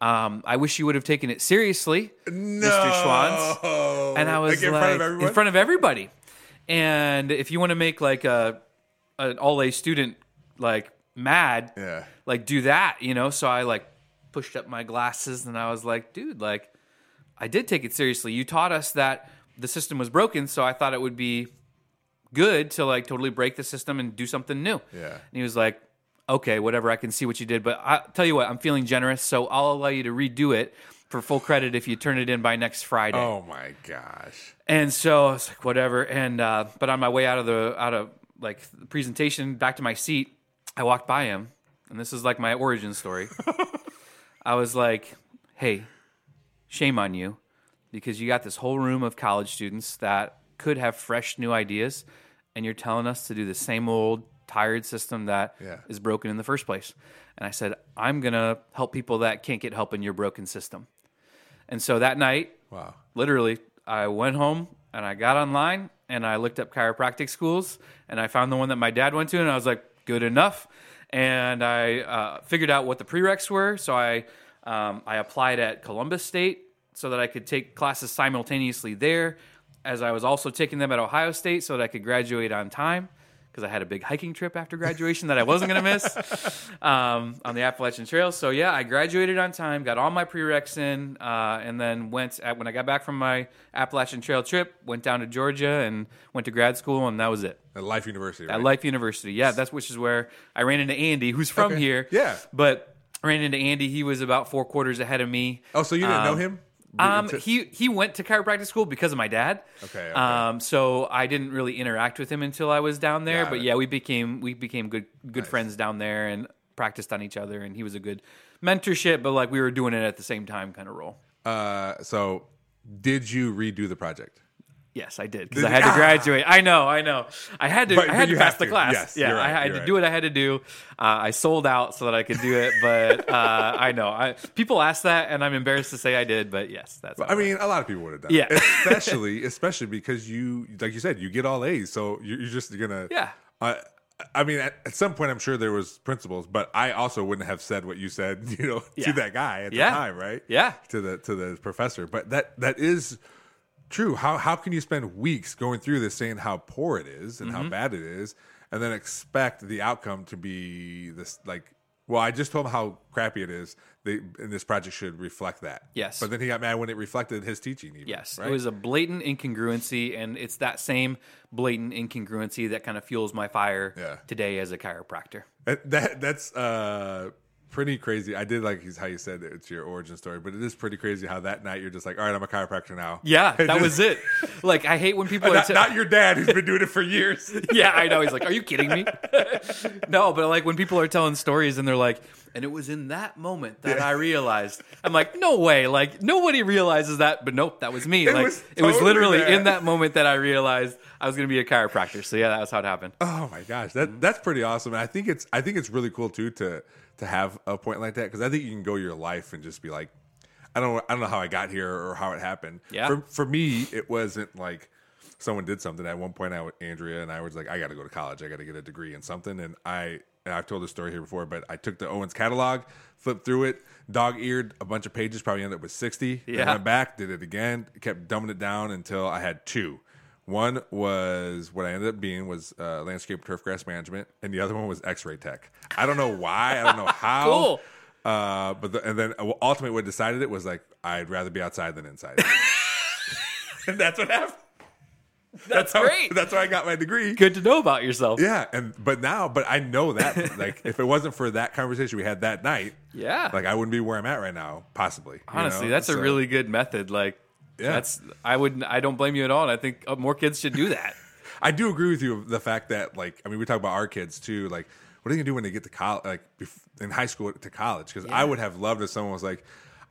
Um, I wish you would have taken it seriously, Mr. Schwanz. And I was Like, in like, front of in front of everybody. And if you want to make like a an all A student like mad, Yeah. like do that, you know. So I like pushed up my glasses and I was like, dude, like I did take it seriously. You taught us that the system was broken, so I thought it would be good to like totally break the system and do something new. Yeah. And he was like, okay, whatever, I can see what you did, but I tell you what, I'm feeling generous, so I'll allow you to redo it for full credit if you turn it in by next Friday. Oh my gosh. And so I was like, whatever. And uh, but on my way out of the out of like the presentation back to my seat, I walked by him, and this is like my origin story. I was like, hey, shame on you, because you got this whole room of college students that could have fresh new ideas, and you're telling us to do the same old tired system that is Yeah. broken in the first place. And I said, I'm gonna help people that can't get help in your broken system. And so that night, Wow. literally, I went home and I got online and I looked up chiropractic schools and I found the one that my dad went to and I was like, good enough. And I uh, figured out what the prereqs were. So I um, I applied at Columbus State so that I could take classes simultaneously there, as I was also taking them at Ohio State so that I could graduate on time. Because I had a big hiking trip after graduation that I wasn't going to miss um, on the Appalachian Trail. So yeah, I graduated on time, got all my prereqs in, uh, and then went at, when I got back from my Appalachian Trail trip, went down to Georgia and went to grad school, and that was it. At Life University. At Life University, yeah, that's which is where I ran into Andy, who's from Okay. here. Yeah. but I ran into Andy. He was about four quarters ahead of me. oh, so you didn't know Um, him? Um, he he went to chiropractic school because of my dad. Okay, okay. Um, so I didn't really interact with him until I was down there. Got but it. yeah, we became we became good good Nice. friends down there and practiced on each other. And he was a good mentorship, but like we were doing it at the same time kind of role. uh, so, did you redo the project? Yes, I did because I had to graduate. I know, I know. I had to. But- I had to pass the to. class. Yes, yeah, right, I had you're to right. do what I had to do. Uh, I sold out so that I could do it. But uh, I know. I people ask that, and I'm embarrassed to say I did. But yes, that's. I mean, a lot of people would have done Yeah. it. Especially, especially because you, like you said, you get all A's. So you're, you're just gonna. Yeah. Uh, I mean, at, at some point, I'm sure there was principles, but I also wouldn't have said what you said, you know, Yeah. to that guy at Yeah. the time, right? Yeah. To the to the professor. But that that is true. How how can you spend weeks going through this saying how poor it is and Mm-hmm. how bad it is, and then expect the outcome to be this like? Well, I just told him how crappy it is. They, and this project should reflect that. Yes. But then he got mad when it reflected his teaching. Even, Yes, right? it was a blatant incongruency, and it's that same blatant incongruency that kind of fuels my fire Yeah. today as a chiropractor. That, that that's uh pretty crazy. I did like how you said it's your origin story, but it is pretty crazy how that night you're just like, all right, I'm a chiropractor now. Yeah, that just- was it. Like I hate when people are Not, t- not your dad who's been doing it for years. yeah, I know. He's like, "Are you kidding me?" no, but like when people are telling stories and they're like, "And it was in that moment that I realized." I'm like, "No way!" Like nobody realizes that, but nope, that was me. It like was it was literally that. in that moment that I realized I was going to be a chiropractor. So yeah, that was how it happened. Oh my gosh, that that's pretty awesome. And I think it's I think it's really cool too to to have a point like that because I think you can go your life and just be like, I don't I don't know how I got here or how it happened. Yeah. For for me, it wasn't like someone did something. At one point, I Andrea and I was like, I got to go to college. I got to get a degree in something. And I and I've told this story here before, but I took the Owens catalog, flipped through it, dog eared a bunch of pages, probably ended up with sixty. Then Yeah. went back, did it again, kept dumbing it down until I had two. One was what I ended up being was uh, landscape turf grass management, and the other one was X-ray tech. I don't know why, I don't know how. Cool. Uh, but the, and then ultimately, what decided it was like I'd rather be outside than inside, and that's what happened. That's how- great. That's why I got my degree. Good to know about yourself. Yeah, and but now, but I know that like if it wasn't for that conversation we had that night, Yeah. like I wouldn't be where I'm at right now, possibly. you Honestly, know? that's a really good method. Like, Yeah. that's I would I don't blame you at all. And I think uh, more kids should do that. I do agree with you. The fact that like I mean, we talk about our kids too. Like, what are they gonna do when they get to college? Like in high school to college? Because I would have loved if someone was like.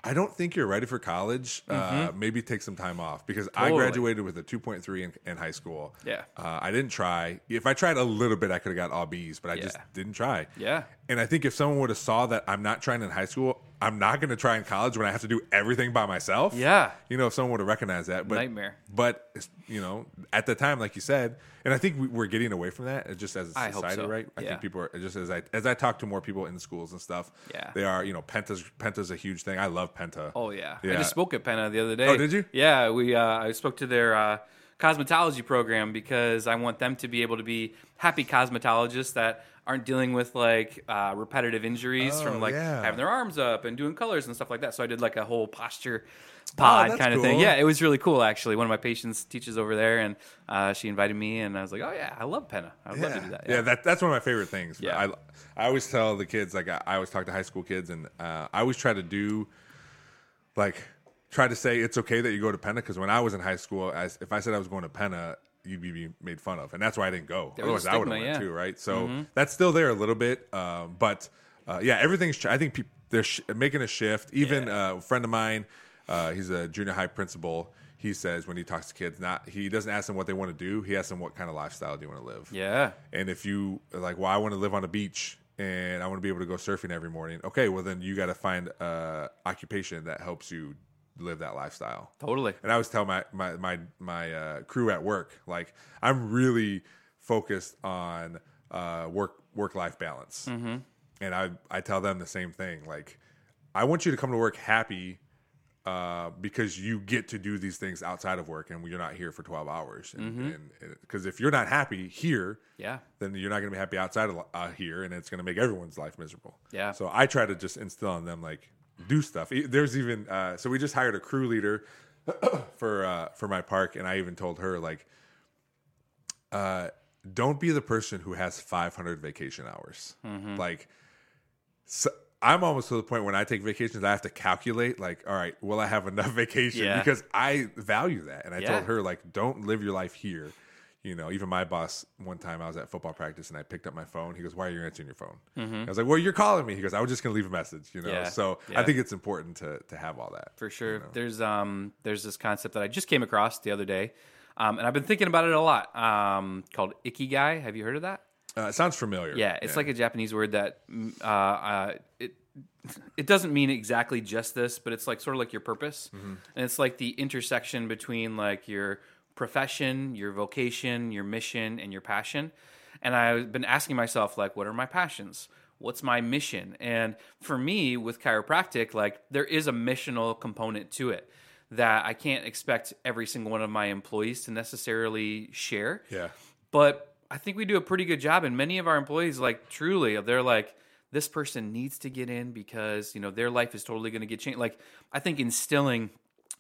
I don't think you're ready for college. Uh, maybe take some time off because I Mm-hmm. Graduated with a 2.3 in, in high school. Yeah. uh, I didn't try. If I tried a little bit, I could have got all B's, but I just didn't try. Yeah. And I think if someone would have saw that I'm not trying in high school, I'm not going to try in college when I have to do everything by myself. Yeah. You know, if someone would have recognized that, but Nightmare. But you know, at the time, like you said, and I think we- we're getting away from that. uh, Just as a I society, so. right? I Yeah. think people are just as I as I talk to more people in schools and stuff. Yeah. they are. You know, Penta's Penta's a huge thing. I love Penta. Oh yeah. I just spoke at Penta the other day. Oh, did you? Yeah, we uh, I spoke to their uh, cosmetology program because I want them to be able to be happy cosmetologists that aren't dealing with like uh, repetitive injuries Oh, from like yeah. having their arms up and doing colors and stuff like that. So I did like a whole posture pod Oh, kind of thing. Yeah, it was really cool actually. One of my patients teaches over there, and uh, she invited me, and I was like, oh yeah, I love Penta. I'd love to do that. Yeah, that, that's one of my favorite things. Yeah. I, I always tell the kids, like, I, I always talk to high school kids, and uh, I always try to do, like, try to say it's okay that you go to Penta, because when I was in high school, as, if I said I was going to Penta, you'd be made fun of. And that's why I didn't go. There Otherwise, I would have went yeah. Mm-hmm. too, right? So that's still there a little bit. Um, but uh, yeah, everything's, I think they're sh- making a shift. Even uh, a friend of mine, uh, he's a junior high principal. He says when he talks to kids, not he doesn't ask them what they want to do. He asks them what kind of lifestyle do you want to live. Yeah. And if you like, well, I want to live on a beach and I want to be able to go surfing every morning. Okay, well then you got to find a occupation that helps you live that lifestyle. Totally. And I always tell my my my my uh, crew at work, like I'm really focused on uh, work work life balance, mm-hmm. and I I tell them the same thing. Like I want you to come to work happy uh, because you get to do these things outside of work, and you're not here for 12 hours. And because if you're not happy here, Yeah. then you're not going to be happy outside of uh, here, and it's going to make everyone's life miserable. Yeah. So I try to just instill in them like do stuff. There's even uh, so we just hired a crew leader for uh, for my park, and I even told her like, uh, don't be the person who has 500 vacation hours. Mm-hmm. Like, so I'm almost to the point when I take vacations, I have to calculate like, all right, will I have enough vacation? Yeah. Because I value that, and I Yeah. told her like, don't live your life here. You know, even my boss, one time I was at football practice and I picked up my phone. He goes, Why are you answering your phone? I was like, Well, you're calling me. He goes, I was just going to leave a message, you know? Mm-hmm. Yeah. So I think it's important to, to have all that. for sure. There's um there's this concept that I just came across the other day, um, and I've been thinking about it a lot. Um, called ikigai. Have you heard of that? Uh, it sounds familiar. Yeah, it's like a Japanese word that mm, uh, uh, it it doesn't mean exactly just this, but it's like sort of like your purpose, and it's like the intersection between like your profession, your vocation, your mission, and your passion. and I've been asking myself like, what are my passions? What's my mission? And for me, with chiropractic, like there is a missional component to it that I can't expect every single one of my employees to necessarily share. Yeah. But I think we do a pretty good job, and many of our employees, like truly, they're like, this person needs to get in because you know their life is totally going to get changed. Like I think instilling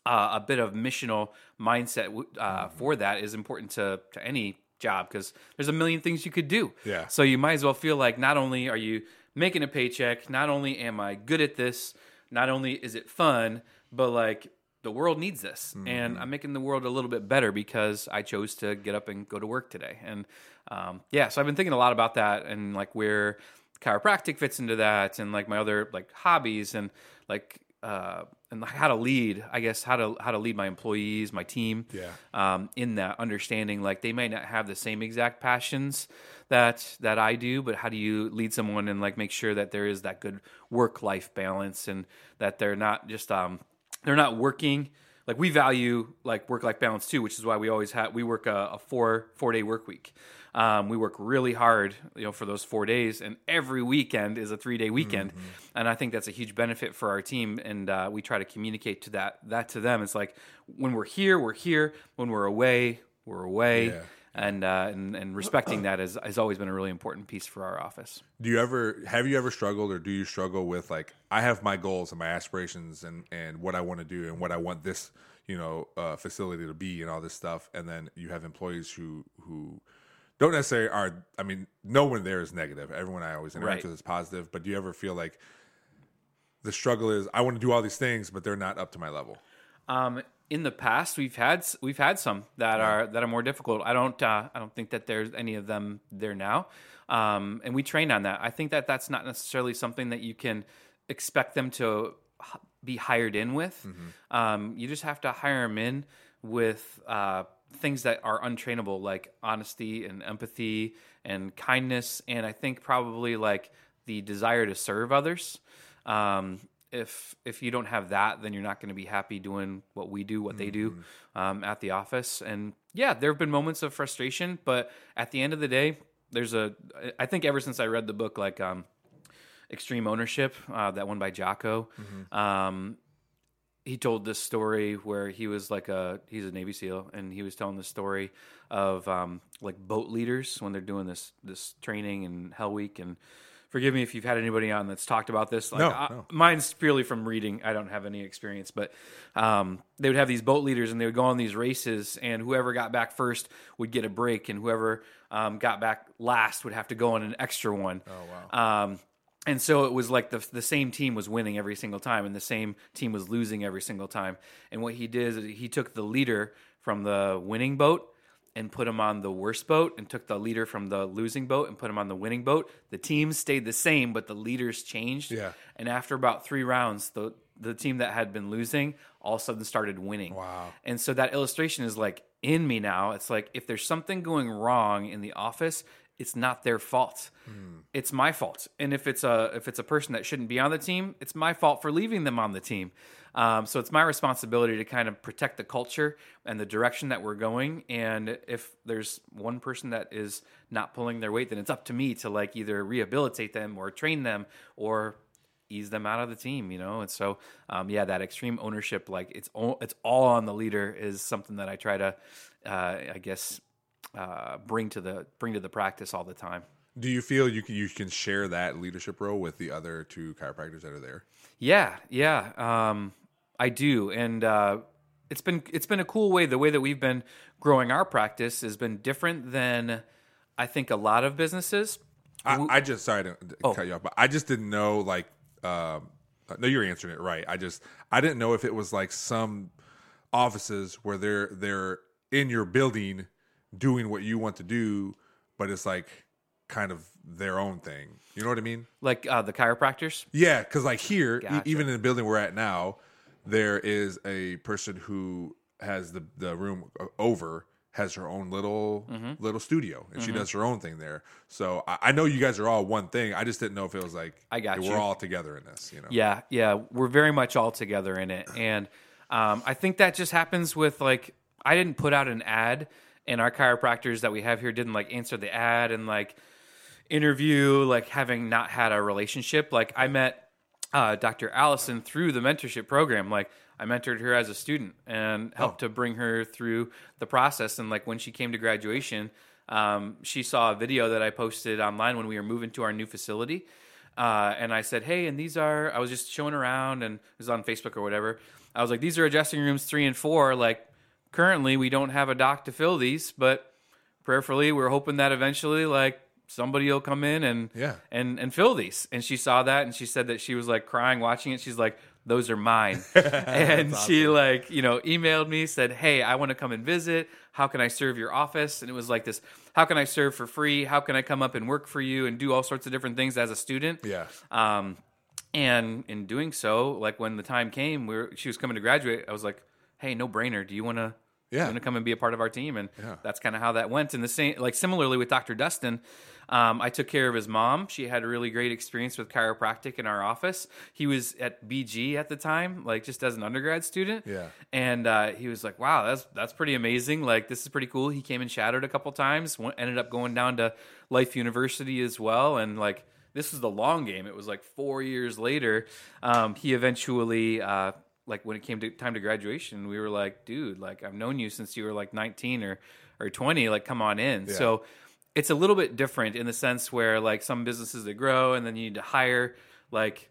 uh, a bit of missional mindset uh, for that is important to to any job because there's a million things you could do. Yeah. So you might as well feel like not only are you making a paycheck, not only am I good at this, not only is it fun, but like the world needs this and i'm making the world a little bit better because i chose to get up and go to work today and um, yeah so i've been thinking a lot about that and like where chiropractic fits into that and like my other like hobbies and like uh, and like how to lead i guess how to how to lead my employees my team Yeah. um, in that understanding like they may not have the same exact passions that that I do but how do you lead someone and like make sure that there is that good work life balance and that they're not just um they're not working like we value like work life balance too which is why we always have we work a, a four four day work week um, we work really hard you know for those four days and every weekend is a three day weekend and i think that's a huge benefit for our team and uh, we try to communicate to that that to them. It's like when we're here we're here. When we're away we're away. Yeah. and, uh, and and respecting that has, has always been a really important piece for our office. Do you ever have you ever struggled or do you struggle with like I have my goals and my aspirations and and what I want to do and what I want this you know uh, facility to be and all this stuff and then you have employees who who don't necessarily are I mean no one there is negative everyone I always interact Right. with is positive but do you ever feel like the struggle is I want to do all these things but they're not up to my level Um, in the past, we've had we've had some that are that are more difficult. I don't uh, I don't think that there's any of them there now, um, and we train on that. I think that that's not necessarily something that you can expect them to be hired in with. Um, you just have to hire them in with uh, things that are untrainable, like honesty and empathy and kindness, and I think probably like the desire to serve others. Um, if if you don't have that, then you're not going to be happy doing what we do, what they do um, at the office. And yeah, there have been moments of frustration, but at the end of the day, there's a. I think ever since I read the book, like um, Extreme Ownership, uh, that one by Jocko, um, he told this story where he was like a he's a Navy SEAL, and he was telling the story of um, like boat leaders when they're doing this this training in Hell Week and. Forgive me if you've had anybody on that's talked about this. Like, No, I- no. mine's purely from reading. I don't have any experience, but um, they would have these boat leaders and they would go on these races, and whoever got back first would get a break, and whoever um, got back last would have to go on an extra one. Oh wow! Um, and so it was like the the same team was winning every single time, and the same team was losing every single time. And what he did is he took the leader from the winning boat and put him on the worst boat and took the leader from the losing boat and put him on the winning boat. The teams stayed the same, but the leaders changed. Yeah. And after about three rounds, the the team that had been losing all of a sudden started winning. Wow. And so that illustration is like in me now. It's like if there's something going wrong in the office, it's not their fault. It's my fault. And if it's a if it's a person that shouldn't be on the team, it's my fault for leaving them on the team. Um, so it's my responsibility to kind of protect the culture and the direction that we're going. And if there's one person that is not pulling their weight, then it's up to me to like either rehabilitate them or train them or ease them out of the team, you know. And so, um, yeah, that extreme ownership, like it's all it's all on the leader, is something that I try to, uh, I guess, uh, bring to the bring to the practice all the time. do you feel you can you can share that leadership role with the other two chiropractors that are there Yeah, yeah, um, I do, and uh, it's been it's been a cool way. The way that we've been growing our practice has been different than I think a lot of businesses. I, I just sorry to cut you off, but I just didn't know like um no you're answering it right. I just I didn't know if it was like some offices where they're they're in your building doing what you want to do, but it's like kind of their own thing. You know what I mean? Like uh, the chiropractors, Yeah, because like here, e- even in the building we're at now, there is a person who has the the room over has her own little Mm-hmm. little studio, and she does her own thing there. So I, I know you guys are all one thing. I just didn't know if it was like I got we're all together in this. You know? Yeah, yeah, we're very much all together in it, and um, I think that just happens with like I didn't put out an ad and our chiropractors that we have here didn't like answer the ad and like interview, like having not had a relationship. Like I met uh, Dr. Allison through the mentorship program. Like I mentored her as a student and helped to bring her through the process. And like when she came to graduation, um, she saw a video that I posted online when we were moving to our new facility. Uh, and I said, Hey, and these are, I was just showing around and it was on Facebook or whatever. I was like, These are adjusting rooms three and four. Like, currently, we don't have a doc to fill these, but prayerfully, we're hoping that eventually, like, somebody will come in and Yeah. and and fill these. And she saw that and she said that she was like crying watching it. She's like, those are mine. and she like, you know, emailed me, said, Hey, I want to come and visit. How can I serve your office? And it was like this, how can I serve for free? How can I come up and work for you and do all sorts of different things as a student? Yeah. Um, and in doing so, like when the time came, where she was coming to graduate. I was like, "Hey, no brainer. Do you want to? Yeah. want to come and be a part of our team?" And Yeah. that's kind of how that went. And the same, like similarly with Dr. Dustin, um, I took care of his mom. She had a really great experience with chiropractic in our office. He was at BG at the time, like just as an undergrad student. Yeah. And uh, he was like, "Wow, that's that's pretty amazing. Like this is pretty cool." He came and shadowed a couple times. Went, ended up going down to Life University as well, and like this was the long game. It was like four years later. Um, he eventually, uh, like when it came to time to graduation, we were like, dude, like I've known you since you were like 19 or, or 20, like come on in. So it's a little bit different in the sense where like some businesses that grow and then you need to hire, like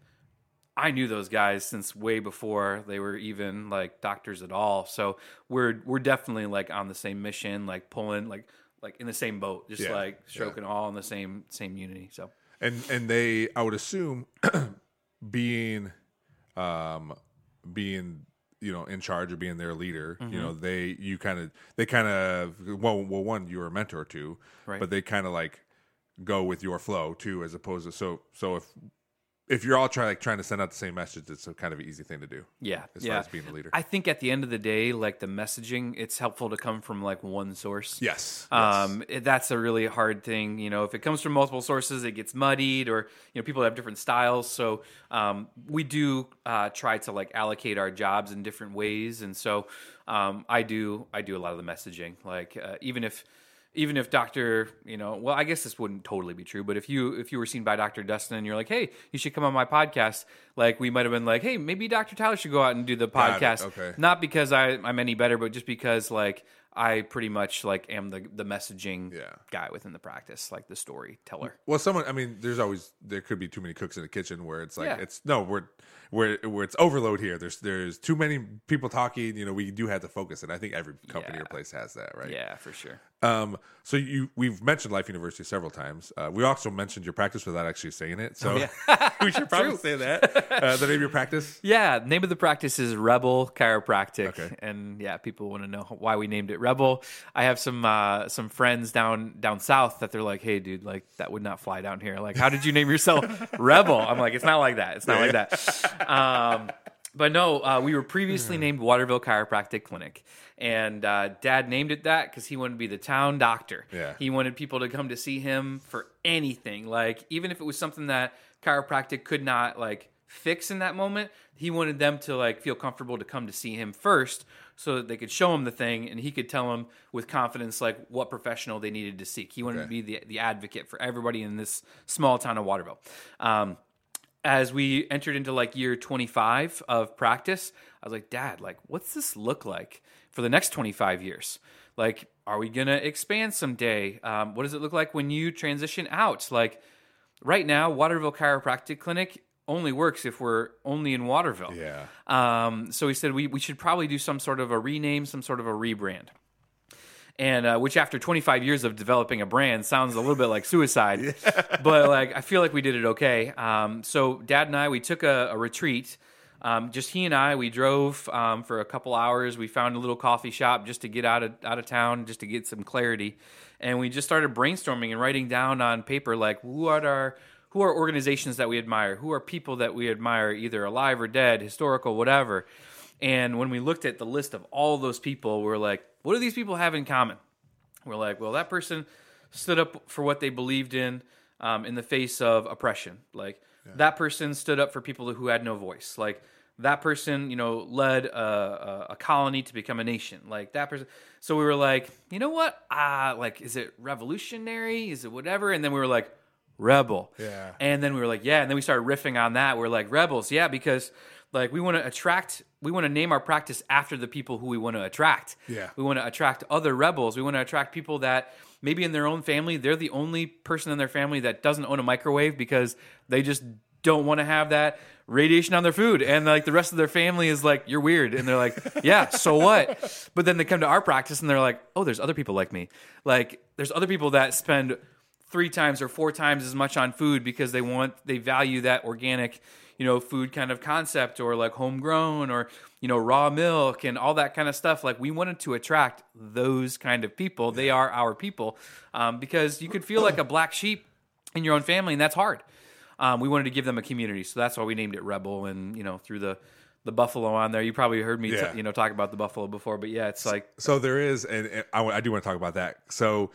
I knew those guys since way before they were even like doctors at all. So we're, we're definitely like on the same mission, like pulling, like, like in the same boat, just Yeah, like yeah. stroking all in the same, same unity. So. and and they i would assume being um being you know in charge or being their leader you mm-hmm. know they you kind of they kind of well well one you're a mentor to Right. but they kind of like go with your flow too as opposed to so so if if you're all trying like trying to send out the same message it's a kind of an easy thing to do Yeah, as yeah. far as being a leader I think at the end of the day, like the messaging, it's helpful to come from like one source. yes Um, it- that's a really hard thing. You know, if it comes from multiple sources, it gets muddied, or you know, people have different styles. So um, we do uh, try to like allocate our jobs in different ways, and so um, I do I do a lot of the messaging. Like uh, even if even if Doctor, you know, well, I guess this wouldn't totally be true, but if you if you were seen by Doctor Dustin and you're like, hey, you should come on my podcast, like we might have been like, hey, maybe Doctor Tyler should go out and do the Got it, podcast. okay. Not because I, I'm any better, but just because like I pretty much like am the the messaging Yeah. guy within the practice, like the storyteller. Well, someone. I mean, there's always there could be too many cooks in the kitchen where it's like Yeah. it's no, we're where where it's overload here. There's there's too many people talking. You know, we do have to focus, and I think every company or Yeah. place has that, right? Yeah, for sure. Um. So you we've mentioned Life University several times. Uh, we also mentioned your practice without actually saying it. So we should probably say that. Uh, the name of your practice. Yeah, name of the practice is Rebel Chiropractic, Okay. and yeah, people want to know why we named it Rebel. I have some uh, some friends down down south that they're like, "Hey, dude, like that would not fly down here. Like, how did you name yourself Rebel?" I'm like, "It's not like that. It's not like that." Um, but no, uh, we were previously named Waterville Chiropractic Clinic, and uh, Dad named it that because he wanted to be the town doctor. Yeah. He wanted people to come to see him for anything, like even if it was something that chiropractic could not like fix in that moment. He wanted them to like feel comfortable to come to see him first, so that they could show him the thing, and he could tell them with confidence like what professional they needed to seek. He wanted to be the the advocate for everybody in this small town of Waterville. Um, as we entered into like year 25 of practice, I was like, Dad, like, what's this look like for the next 25 years? Like, are we going to expand someday? Um, what does it look like when you transition out? Like, right now, Waterville Chiropractic Clinic only works if we're only in Waterville. Yeah. Um, so we said we, we should probably do some sort of a rename, some sort of a rebrand. And uh, which, after 25 years of developing a brand, sounds a little bit like suicide. but like, I feel like we did it okay. Um, so, Dad and I, we took a, a retreat. Um, just he and I, we drove um, for a couple hours. We found a little coffee shop just to get out of out of town, just to get some clarity. And we just started brainstorming and writing down on paper like who are our who are organizations that we admire, who are people that we admire, either alive or dead, historical, whatever. And when we looked at the list of all those people, we're like, what do these people have in common? We're like, well, that person stood up for what they believed in um, in the face of oppression. Like that person stood up for people who had no voice. Like that person, you know, led a, a, a colony to become a nation. Like that person. So we were like, you know what? Ah, like, is it revolutionary? Is it whatever? And then we were like, rebel. Yeah. And then we were like, yeah. And then we started riffing on that. We're like, rebels. Yeah, because like we want to attract, we want to name our practice after the people who we want to attract. Yeah. We want to attract other rebels. We want to attract people that maybe in their own family, they're the only person in their family that doesn't own a microwave because they just don't want to have that radiation on their food. And like the rest of their family is like you're weird. And they're like yeah so what? But then they come to our practice and they're like oh there's other people like me. Like there's other people that spend three times or four times as much on food because they want they value that organic you know food kind of concept or like homegrown or you know raw milk and all that kind of stuff. Like we wanted to attract those kind of people. They are our people um, because you could feel like a black sheep in your own family and that's hard um, we wanted to give them a community so that's why we named it rebel and you know through the the buffalo on there you probably heard me t- you know talk about the buffalo before but yeah it's like So there is, and, and I, I do want to talk about that. So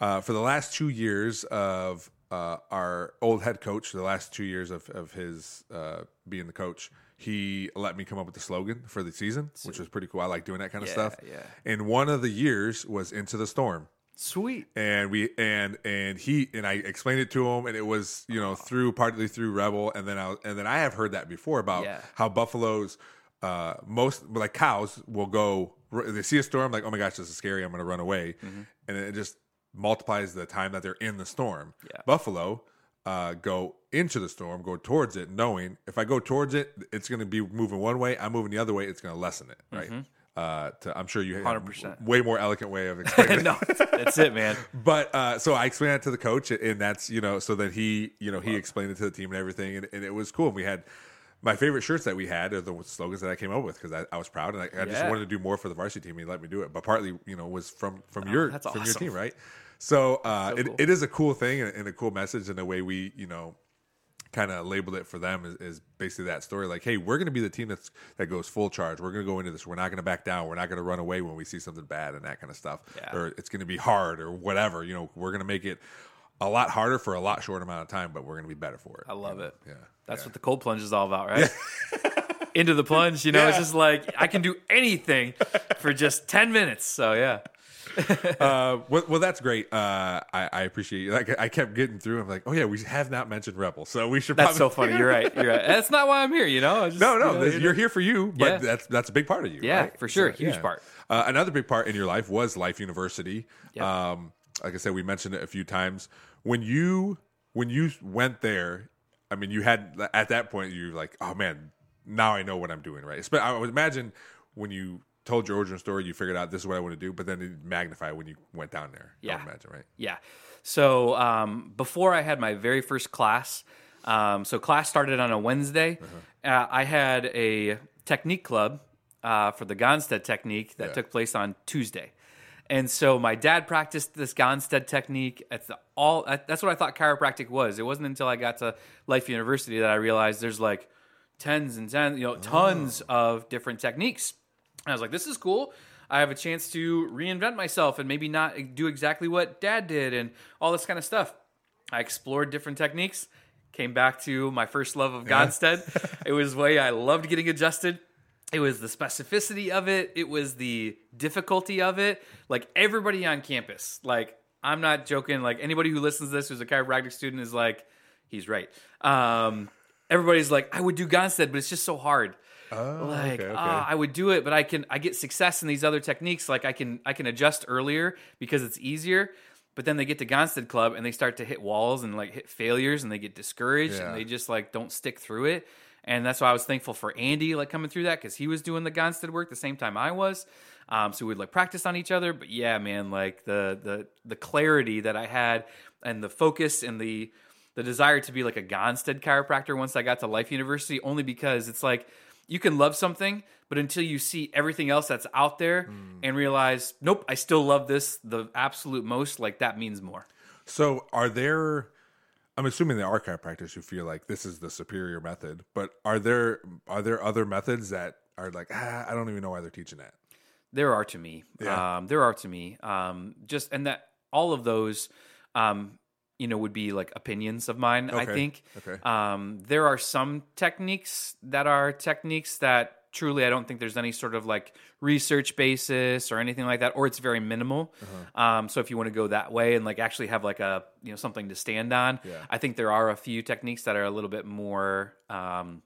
uh, for the last two years of uh, our old head coach, the last two years of, of his uh, being the coach, he let me come up with the slogan for the season, which was pretty cool. I like doing that kind of Yeah, stuff. yeah. And one of the years was Into the Storm. Sweet and we and and he and I explained it to him, and it was you know through partly through Rebel, and then I and then I have heard that before about Yeah. how buffaloes, uh, most like cows will go. They see a storm, like oh my gosh, this is scary, I'm going to run away, Mm-hmm. and it just multiplies the time that they're in the storm. Yeah. Buffalo. Uh, go into the storm, go towards it, knowing if I go towards it, it's going to be moving one way. I'm moving the other way. It's going to lessen it, right? Uh, to, I'm sure you have 100%. way more elegant way of explaining it. no that's it man But uh, so I explained that to the coach, and that's you know, so that he you know he explained it to the team and everything, and, and it was cool. And we had my favorite shirts that we had are the slogans that I came up with because I, I was proud and I, I just wanted to do more for the varsity team. and He let me do it, but partly you know was from from your Oh, that's from your team, right? So, uh, So it, cool. it is a cool thing and, and a cool message, and the way we you know kind of labeled it for them is, is basically that story like hey we're going to be the team that's that goes full charge we're going to go into this we're not going to back down we're not going to run away when we see something bad and that kind of stuff Yeah. or it's going to be hard or whatever you know we're going to make it a lot harder for a lot short amount of time but we're going to be better for it I love you know? it. yeah That's yeah. what the cold plunge is all about, right? Into the plunge, you know, it's just like I can do anything for just 10 minutes. So, yeah. uh, well, well, that's great. Uh, I, I appreciate you. Like, I kept getting through. I'm like, oh yeah, we have not mentioned Rebel, so we should. That's so funny. You're right. You're right. That's not why I'm here, you know? Just, No, no, you know, you're here for you, but Yeah. that's that's a big part of you. Yeah, right? for sure. Huge part. Uh, another big part in your life was Life University. Yep. Um, like I said, we mentioned it a few times. When you when you went there, I mean, you had at that point you were like, oh man, now I know what I'm doing, right? But I would imagine when you told your origin story, you figured out this is what I want to do, but then it magnified when you went down there. I Yeah. would imagine, right? Yeah. So um, before I had my very first class, um, so class started on a Wednesday. Uh-huh. Uh, I had a technique club uh, for the Gonstead technique that Yeah. took place on Tuesday. And so my dad practiced this Gonstead technique. That's all. That's what I thought chiropractic was. It wasn't until I got to Life University that I realized there's like tens and tens, you know, tons of different techniques. And I was like, this is cool. I have a chance to reinvent myself and maybe not do exactly what dad did and all this kind of stuff. I explored different techniques, came back to my first love of Gonstead. it was way I loved getting adjusted. It was the specificity of it. It was the difficulty of it. Like everybody on campus, like I'm not joking. Like anybody who listens to this who's a chiropractic student is like, he's right. Um, everybody's like, I would do Gonstead, but it's just so hard Oh, like okay, okay. ah, I would do it, but I can I get success in these other techniques. Like I can I can adjust earlier because it's easier. But then they get to Gonstead Club and they start to hit walls and like hit failures and they get discouraged Yeah. and they just like don't stick through it. And that's why I was thankful for Andy like coming through that because he was doing the Gonstead work the same time I was. Um, so we'd like practice on each other. But yeah, man, like the the the clarity that I had and the focus and the the desire to be like a Gonstead chiropractor once I got to Life University, only because it's like you can love something, but until you see everything else that's out there and realize, nope, I still love this the absolute most, like that means more. So, are there? I'm assuming there are chiropractors who feel like this is the superior method, but are there are there other methods that are like ah, I don't even know why they're teaching that. There are to me. Yeah. Um, there are to me. Um, just and that all of those. Um, you know would be like opinions of mine. I think. Okay. Um, there are some techniques that are techniques that truly I don't think there's any sort of like research basis or anything like that, or it's very minimal. Uh-huh. Um, so if you want to go that way and like actually have like a you know something to stand on, Yeah. I think there are a few techniques that are a little bit more. Um,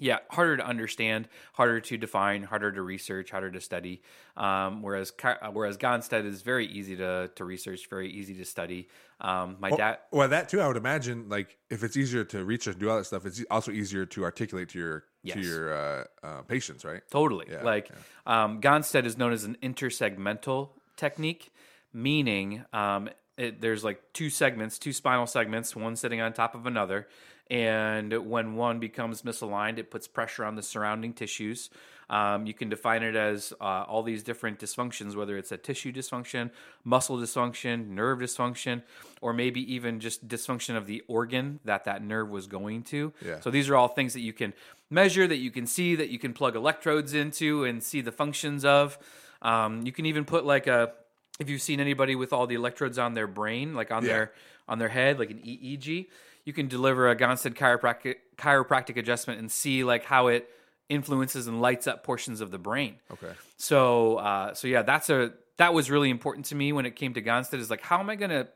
yeah, harder to understand, harder to define, harder to research, harder to study. Um, whereas uh, whereas Gonstead is very easy to to research, very easy to study. Um, my dad, Well, that too, I would imagine. Like, if it's easier to research and do all that stuff, it's also easier to articulate to your Yes. to your uh, uh, patients, right? Totally. Yeah, like Um, Gonstead is known as an intersegmental technique, meaning um, it, there's like two segments, two spinal segments, one sitting on top of another. And when one becomes misaligned, it puts pressure on the surrounding tissues. Um, you can define it as uh, all these different dysfunctions, whether it's a tissue dysfunction, muscle dysfunction, nerve dysfunction, or maybe even just dysfunction of the organ that that nerve was going to. Yeah. So these are all things that you can measure, that you can see, that you can plug electrodes into and see the functions of. Um, you can even put like a, if you've seen anybody with all the electrodes on their brain, like on Yeah. their on their head, like an EEG, you can deliver a Gonstead chiropractic chiropractic adjustment and see like how it influences and lights up portions of the brain. Okay. So uh, so yeah, that's a that was really important to me when it came to Gonstead. Is like how am I going to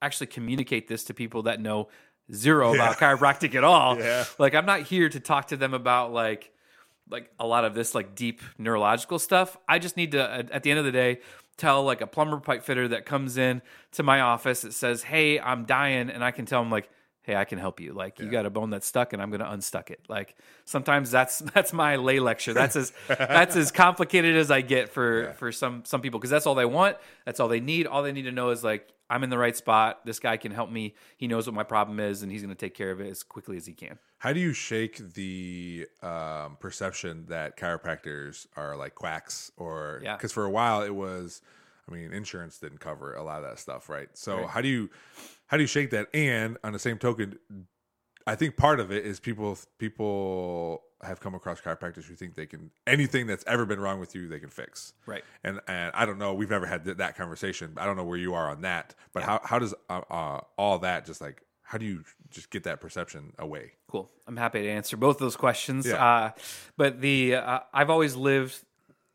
actually communicate this to people that know zero about chiropractic at all? Yeah. Like I'm not here to talk to them about like like a lot of this like deep neurological stuff. I just need to at at the end of the day tell like a plumber pipe fitter that comes in to my office that says, "Hey, I'm dying," and I can tell them like, "Hey, I can help you. Like, you got a bone that's stuck, and I'm going to unstuck it." Like sometimes that's that's my lay lecture. That's as that's as complicated as I get for for some some people because that's all they want. That's all they need. All they need to know is like. I'm in the right spot. This guy can help me. He knows what my problem is, and he's going to take care of it as quickly as he can. How do you shake the um, perception that chiropractors are like quacks or Yeah. because for a while it was, I mean, insurance didn't cover a lot of that stuff, right? So Right. how do you how do you shake that? And on the same token, I think part of it is people people have come across chiropractors who think they can anything that's ever been wrong with you they can fix. Right. And and I don't know, we've never had th- that conversation. I don't know where you are on that, but how how does uh, uh, all that just like how do you just get that perception away? Cool. I'm happy to answer both those questions. Yeah. Uh, but the uh, I've always lived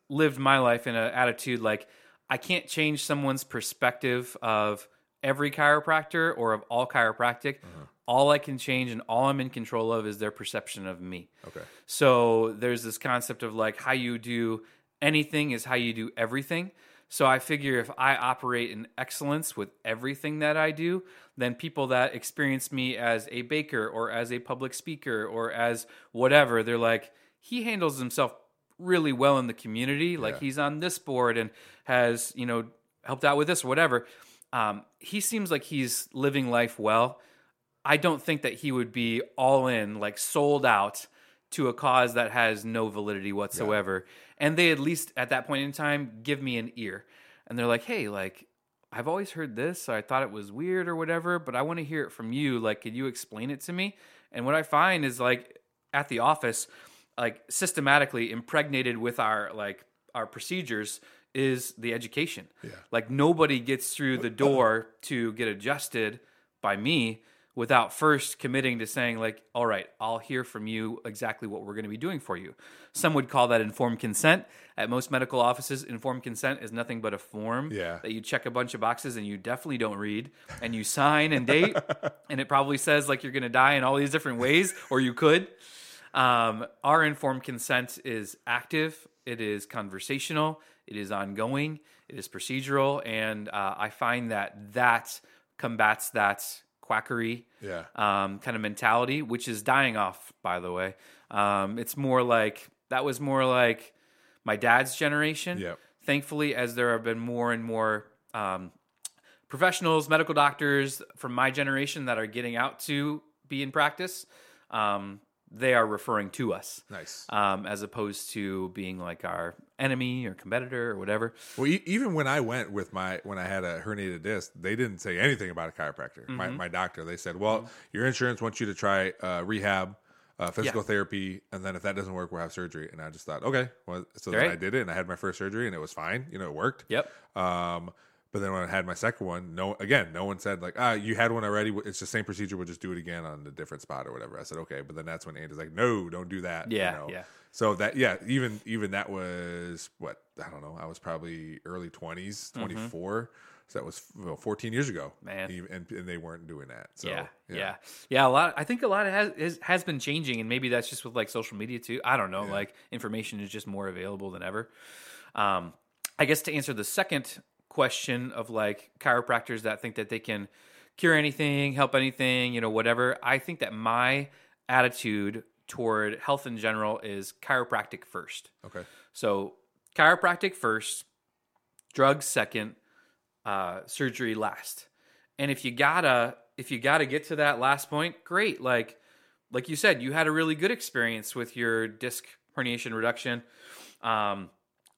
lived my life in an attitude like I can't change someone's perspective of every chiropractor or of all chiropractic. Uh-huh. All I can change and all I'm in control of is their perception of me. Okay. So there's this concept of like how you do anything is how you do everything. So I figure if I operate in excellence with everything that I do, then people that experience me as a baker or as a public speaker or as whatever, they're like, he handles himself really well in the community. Like Yeah. he's on this board and has, you know, helped out with this or whatever. Um, he seems like he's living life well. I don't think that he would be all in, like sold out to a cause that has no validity whatsoever. And they at least at that point in time give me an ear. And they're like, hey, like, I've always heard this. I thought it was weird or whatever, but I want to hear it from you. Like, could you explain it to me? And what I find is like at the office, like systematically impregnated with our like our procedures is the education. Yeah. Like nobody gets through the door to get adjusted by me without first committing to saying like all right i'll hear from you exactly what we're going to be doing for you some would call that informed consent at most medical offices informed consent is nothing but a form Yeah. that you check a bunch of boxes and you definitely don't read and you sign and date and it probably says like you're going to die in all these different ways or you could um, our informed consent is active, it is conversational, it is ongoing, it is procedural, and uh, I find that that combats that quackery Yeah. um, kind of mentality, which is dying off, by the way. Um, it's more like that was more like my dad's generation. Yep. Thankfully, as there have been more and more um, professionals, medical doctors from my generation that are getting out to be in practice, um, they are referring to us Nice. um, as opposed to being like our enemy or competitor or whatever. Well, e- even when I went with my when I had a herniated disc, they didn't say anything about a chiropractor. My, Mm-hmm. my doctor, they said, "Well, your insurance wants you to try uh, rehab, uh, physical Yeah. therapy, and then if that doesn't work, we'll have surgery." And I just thought, okay, well, so then I did it, and I had my first surgery, and it was fine. You know, it worked. Yep. Um, But then when I had my second one, no, again, no one said like, ah, you had one already. It's the same procedure. We'll just do it again on a different spot or whatever. I said okay, but then that's when Andy's like, no, don't do that. you Yeah, know? yeah. So that yeah, even even that was what I don't know. I was probably early 20s, 24. So that was well, 14 years ago. Mm-hmm. Man. And, and they weren't doing that. So yeah, yeah, yeah, A lot. I think a lot has has been changing, and maybe that's just with like social media too. I don't know. Like information is just more available than ever. Um, I guess to answer the second question of like chiropractors that think that they can cure anything, help anything, you know, whatever. I think that my attitude toward health in general is chiropractic first. Okay. So chiropractic first, drugs second, uh, surgery last. And if you gotta if you gotta get to that last point, great. Like like you said, you had a really good experience with your disc herniation reduction. Um,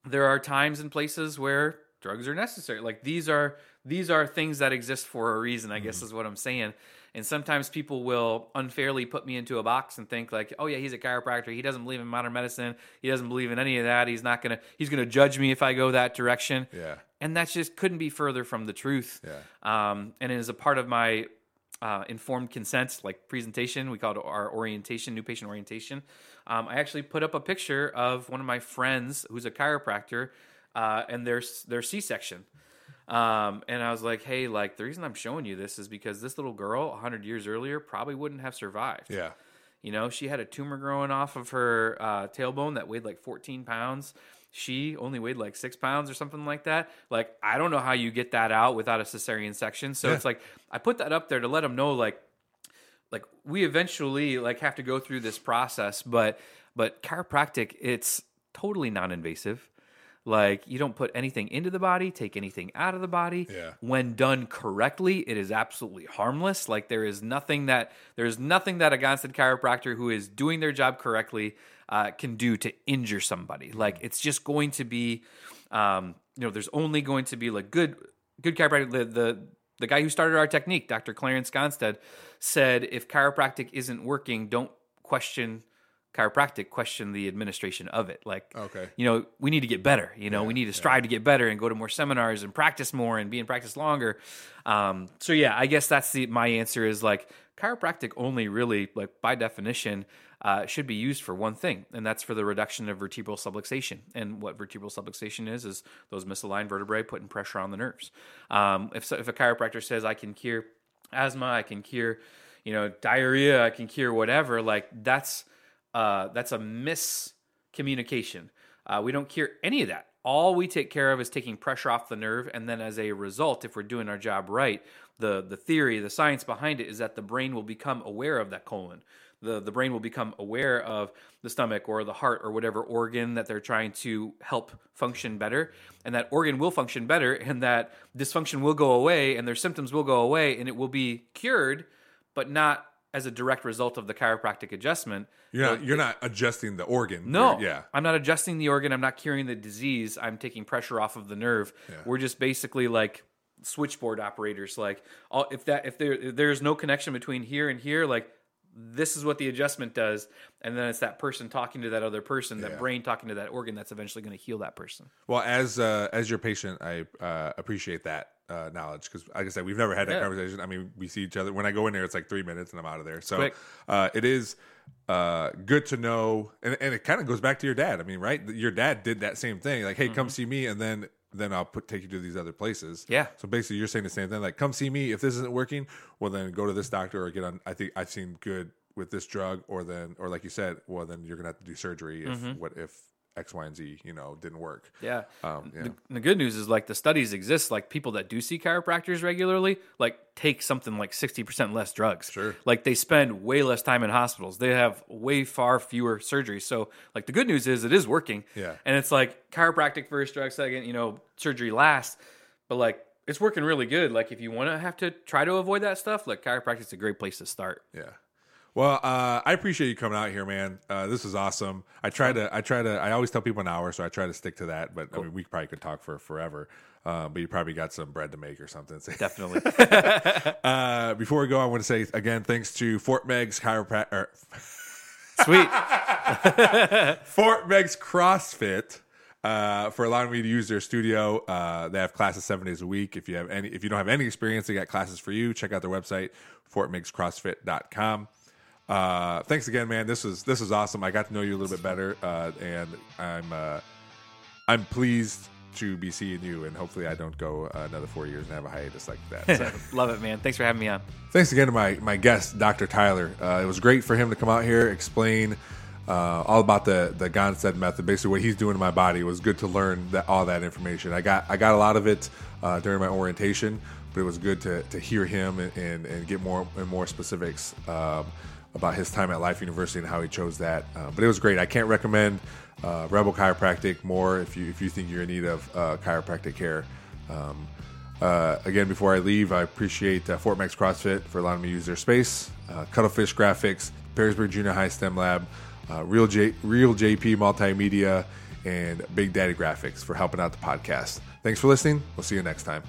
there are times and places where drugs are necessary. Like these are these are things that exist for a reason. I guess is what I'm saying. And sometimes people will unfairly put me into a box and think like, oh yeah, he's a chiropractor. He doesn't believe in modern medicine. He doesn't believe in any of that. He's not gonna he's gonna judge me if I go that direction. Yeah. And that just couldn't be further from the truth. Yeah. Um, and as a part of my uh, informed consent, like presentation, we call it our orientation, new patient orientation. Um, I actually put up a picture of one of my friends who's a chiropractor uh, and their their C section. Um, and I was like, hey, like the reason I'm showing you this is because this little girl 100 years earlier probably wouldn't have survived. Yeah. You know, she had a tumor growing off of her uh, tailbone that weighed like 14 pounds. She only weighed like six pounds or something like that. Like, I don't know how you get that out without a cesarean section. So Yeah. it's like I put that up there to let them know, like, like we eventually like have to go through this process, but but chiropractic, it's totally non-invasive. Like you don't put anything into the body, take anything out of the body. Yeah. When done correctly, it is absolutely harmless. Like there is nothing that there is nothing that a Gonstead chiropractor who is doing their job correctly uh, can do to injure somebody. Like it's just going to be, um, you know, there's only going to be like good good chiropractic. The, the the guy who started our technique, Dr. Clarence Gonstead, said if chiropractic isn't working, don't question chiropractic, question the administration of it. Like, Okay. you know, we need to get better. You know, we need to strive to get better and go to more seminars and practice more and be in practice longer. Um, so yeah, I guess that's the my answer is like chiropractic only really like by definition uh, should be used for one thing, and that's for the reduction of vertebral subluxation. And what vertebral subluxation is is those misaligned vertebrae putting pressure on the nerves. Um, if so, if a chiropractor says I can cure asthma, I can cure, you know, diarrhea, I can cure whatever, like that's uh, that's a miscommunication. Uh, we don't cure any of that. All we take care of is taking pressure off the nerve, and then as a result, if we're doing our job right, the the theory, the science behind it is that the brain will become aware of that colon. The the brain will become aware of the stomach or the heart or whatever organ that they're trying to help function better, and that organ will function better, and that dysfunction will go away, and their symptoms will go away, and it will be cured, but not as a direct result of the chiropractic adjustment. You're not you're not adjusting the organ. No, You're- yeah. I'm not adjusting the organ. I'm not curing the disease. I'm taking pressure off of the nerve. We're just basically like switchboard operators. Like, all, if that if there if there's no connection between here and here, like this is what the adjustment does, and then it's that person talking to that other person, that Yeah. brain talking to that organ that's eventually going to heal that person. Well, as uh, as your patient, I uh, appreciate that uh, knowledge because, like I said, we've never had that Yeah. conversation. I mean, we see each other. When I go in there, it's like three minutes and I'm out of there. So uh, it is uh, good to know, and, and it kind of goes back to your dad. I mean, right? Your dad did that same thing. Like, hey, come see me, and then then I'll put take you to these other places. Yeah. So basically, you're saying the same thing. Like, come see me. If this isn't working, well, then go to this doctor or get on. I think I've seen good with this drug, or then, or like you said, well, then you're gonna have to do surgery if Mm-hmm. what if X, Y, and Z, you know, didn't work. Yeah. Um, yeah. The, the good news is like the studies exist. Like people that do see chiropractors regularly, like take something like sixty percent less drugs. Sure. Like they spend way less time in hospitals. They have way far fewer surgeries. So like the good news is it is working. Yeah. And it's like chiropractic first, drug second. You know, surgery last. But like it's working really good. Like if you want to have to try to avoid that stuff, like chiropractic's a great place to start. Yeah. Well, uh, I appreciate you coming out here, man. Uh, this is awesome. I try to, I try to, I always tell people an hour, so I try to stick to that. But I mean, we probably could talk for forever. Uh, but you probably got some bread to make or something. Definitely. uh, before we go, I want to say again, thanks to Fort Meigs chiropractor, Sweet. Fort Meigs CrossFit. uh, for allowing me to use their studio. Uh, they have classes seven days a week. If you have any, if you don't have any experience, they got classes for you. Check out their website, fortmeigscrossfit.com. Uh, thanks again, man. This was this was awesome. I got to know you a little bit better, uh, and I'm uh, I'm pleased to be seeing you. And hopefully, I don't go another four years and have a hiatus like that. So. Love it, man. Thanks for having me on. Thanks again to my my guest, Dr. Tyler. Uh, it was great for him to come out here, explain uh, all about the the Gonstead method, basically what he's doing to my body. It was good to learn that all that information. I got I got a lot of it uh, during my orientation, but it was good to, to hear him and, and, and get more and more specifics um, about his time at Life University and how he chose that. Uh, but it was great. I can't recommend uh, Rebel Chiropractic more if you if you think you're in need of uh, chiropractic care. Um, uh, again, before I leave, I appreciate uh, Fort Meigs CrossFit for allowing me to use their space, uh, Cuttlefish Graphics, Perrysburg Junior High STEM Lab, Real, J- Real JP Multimedia, and Big Daddy Graphics for helping out the podcast. Thanks for listening. We'll see you next time.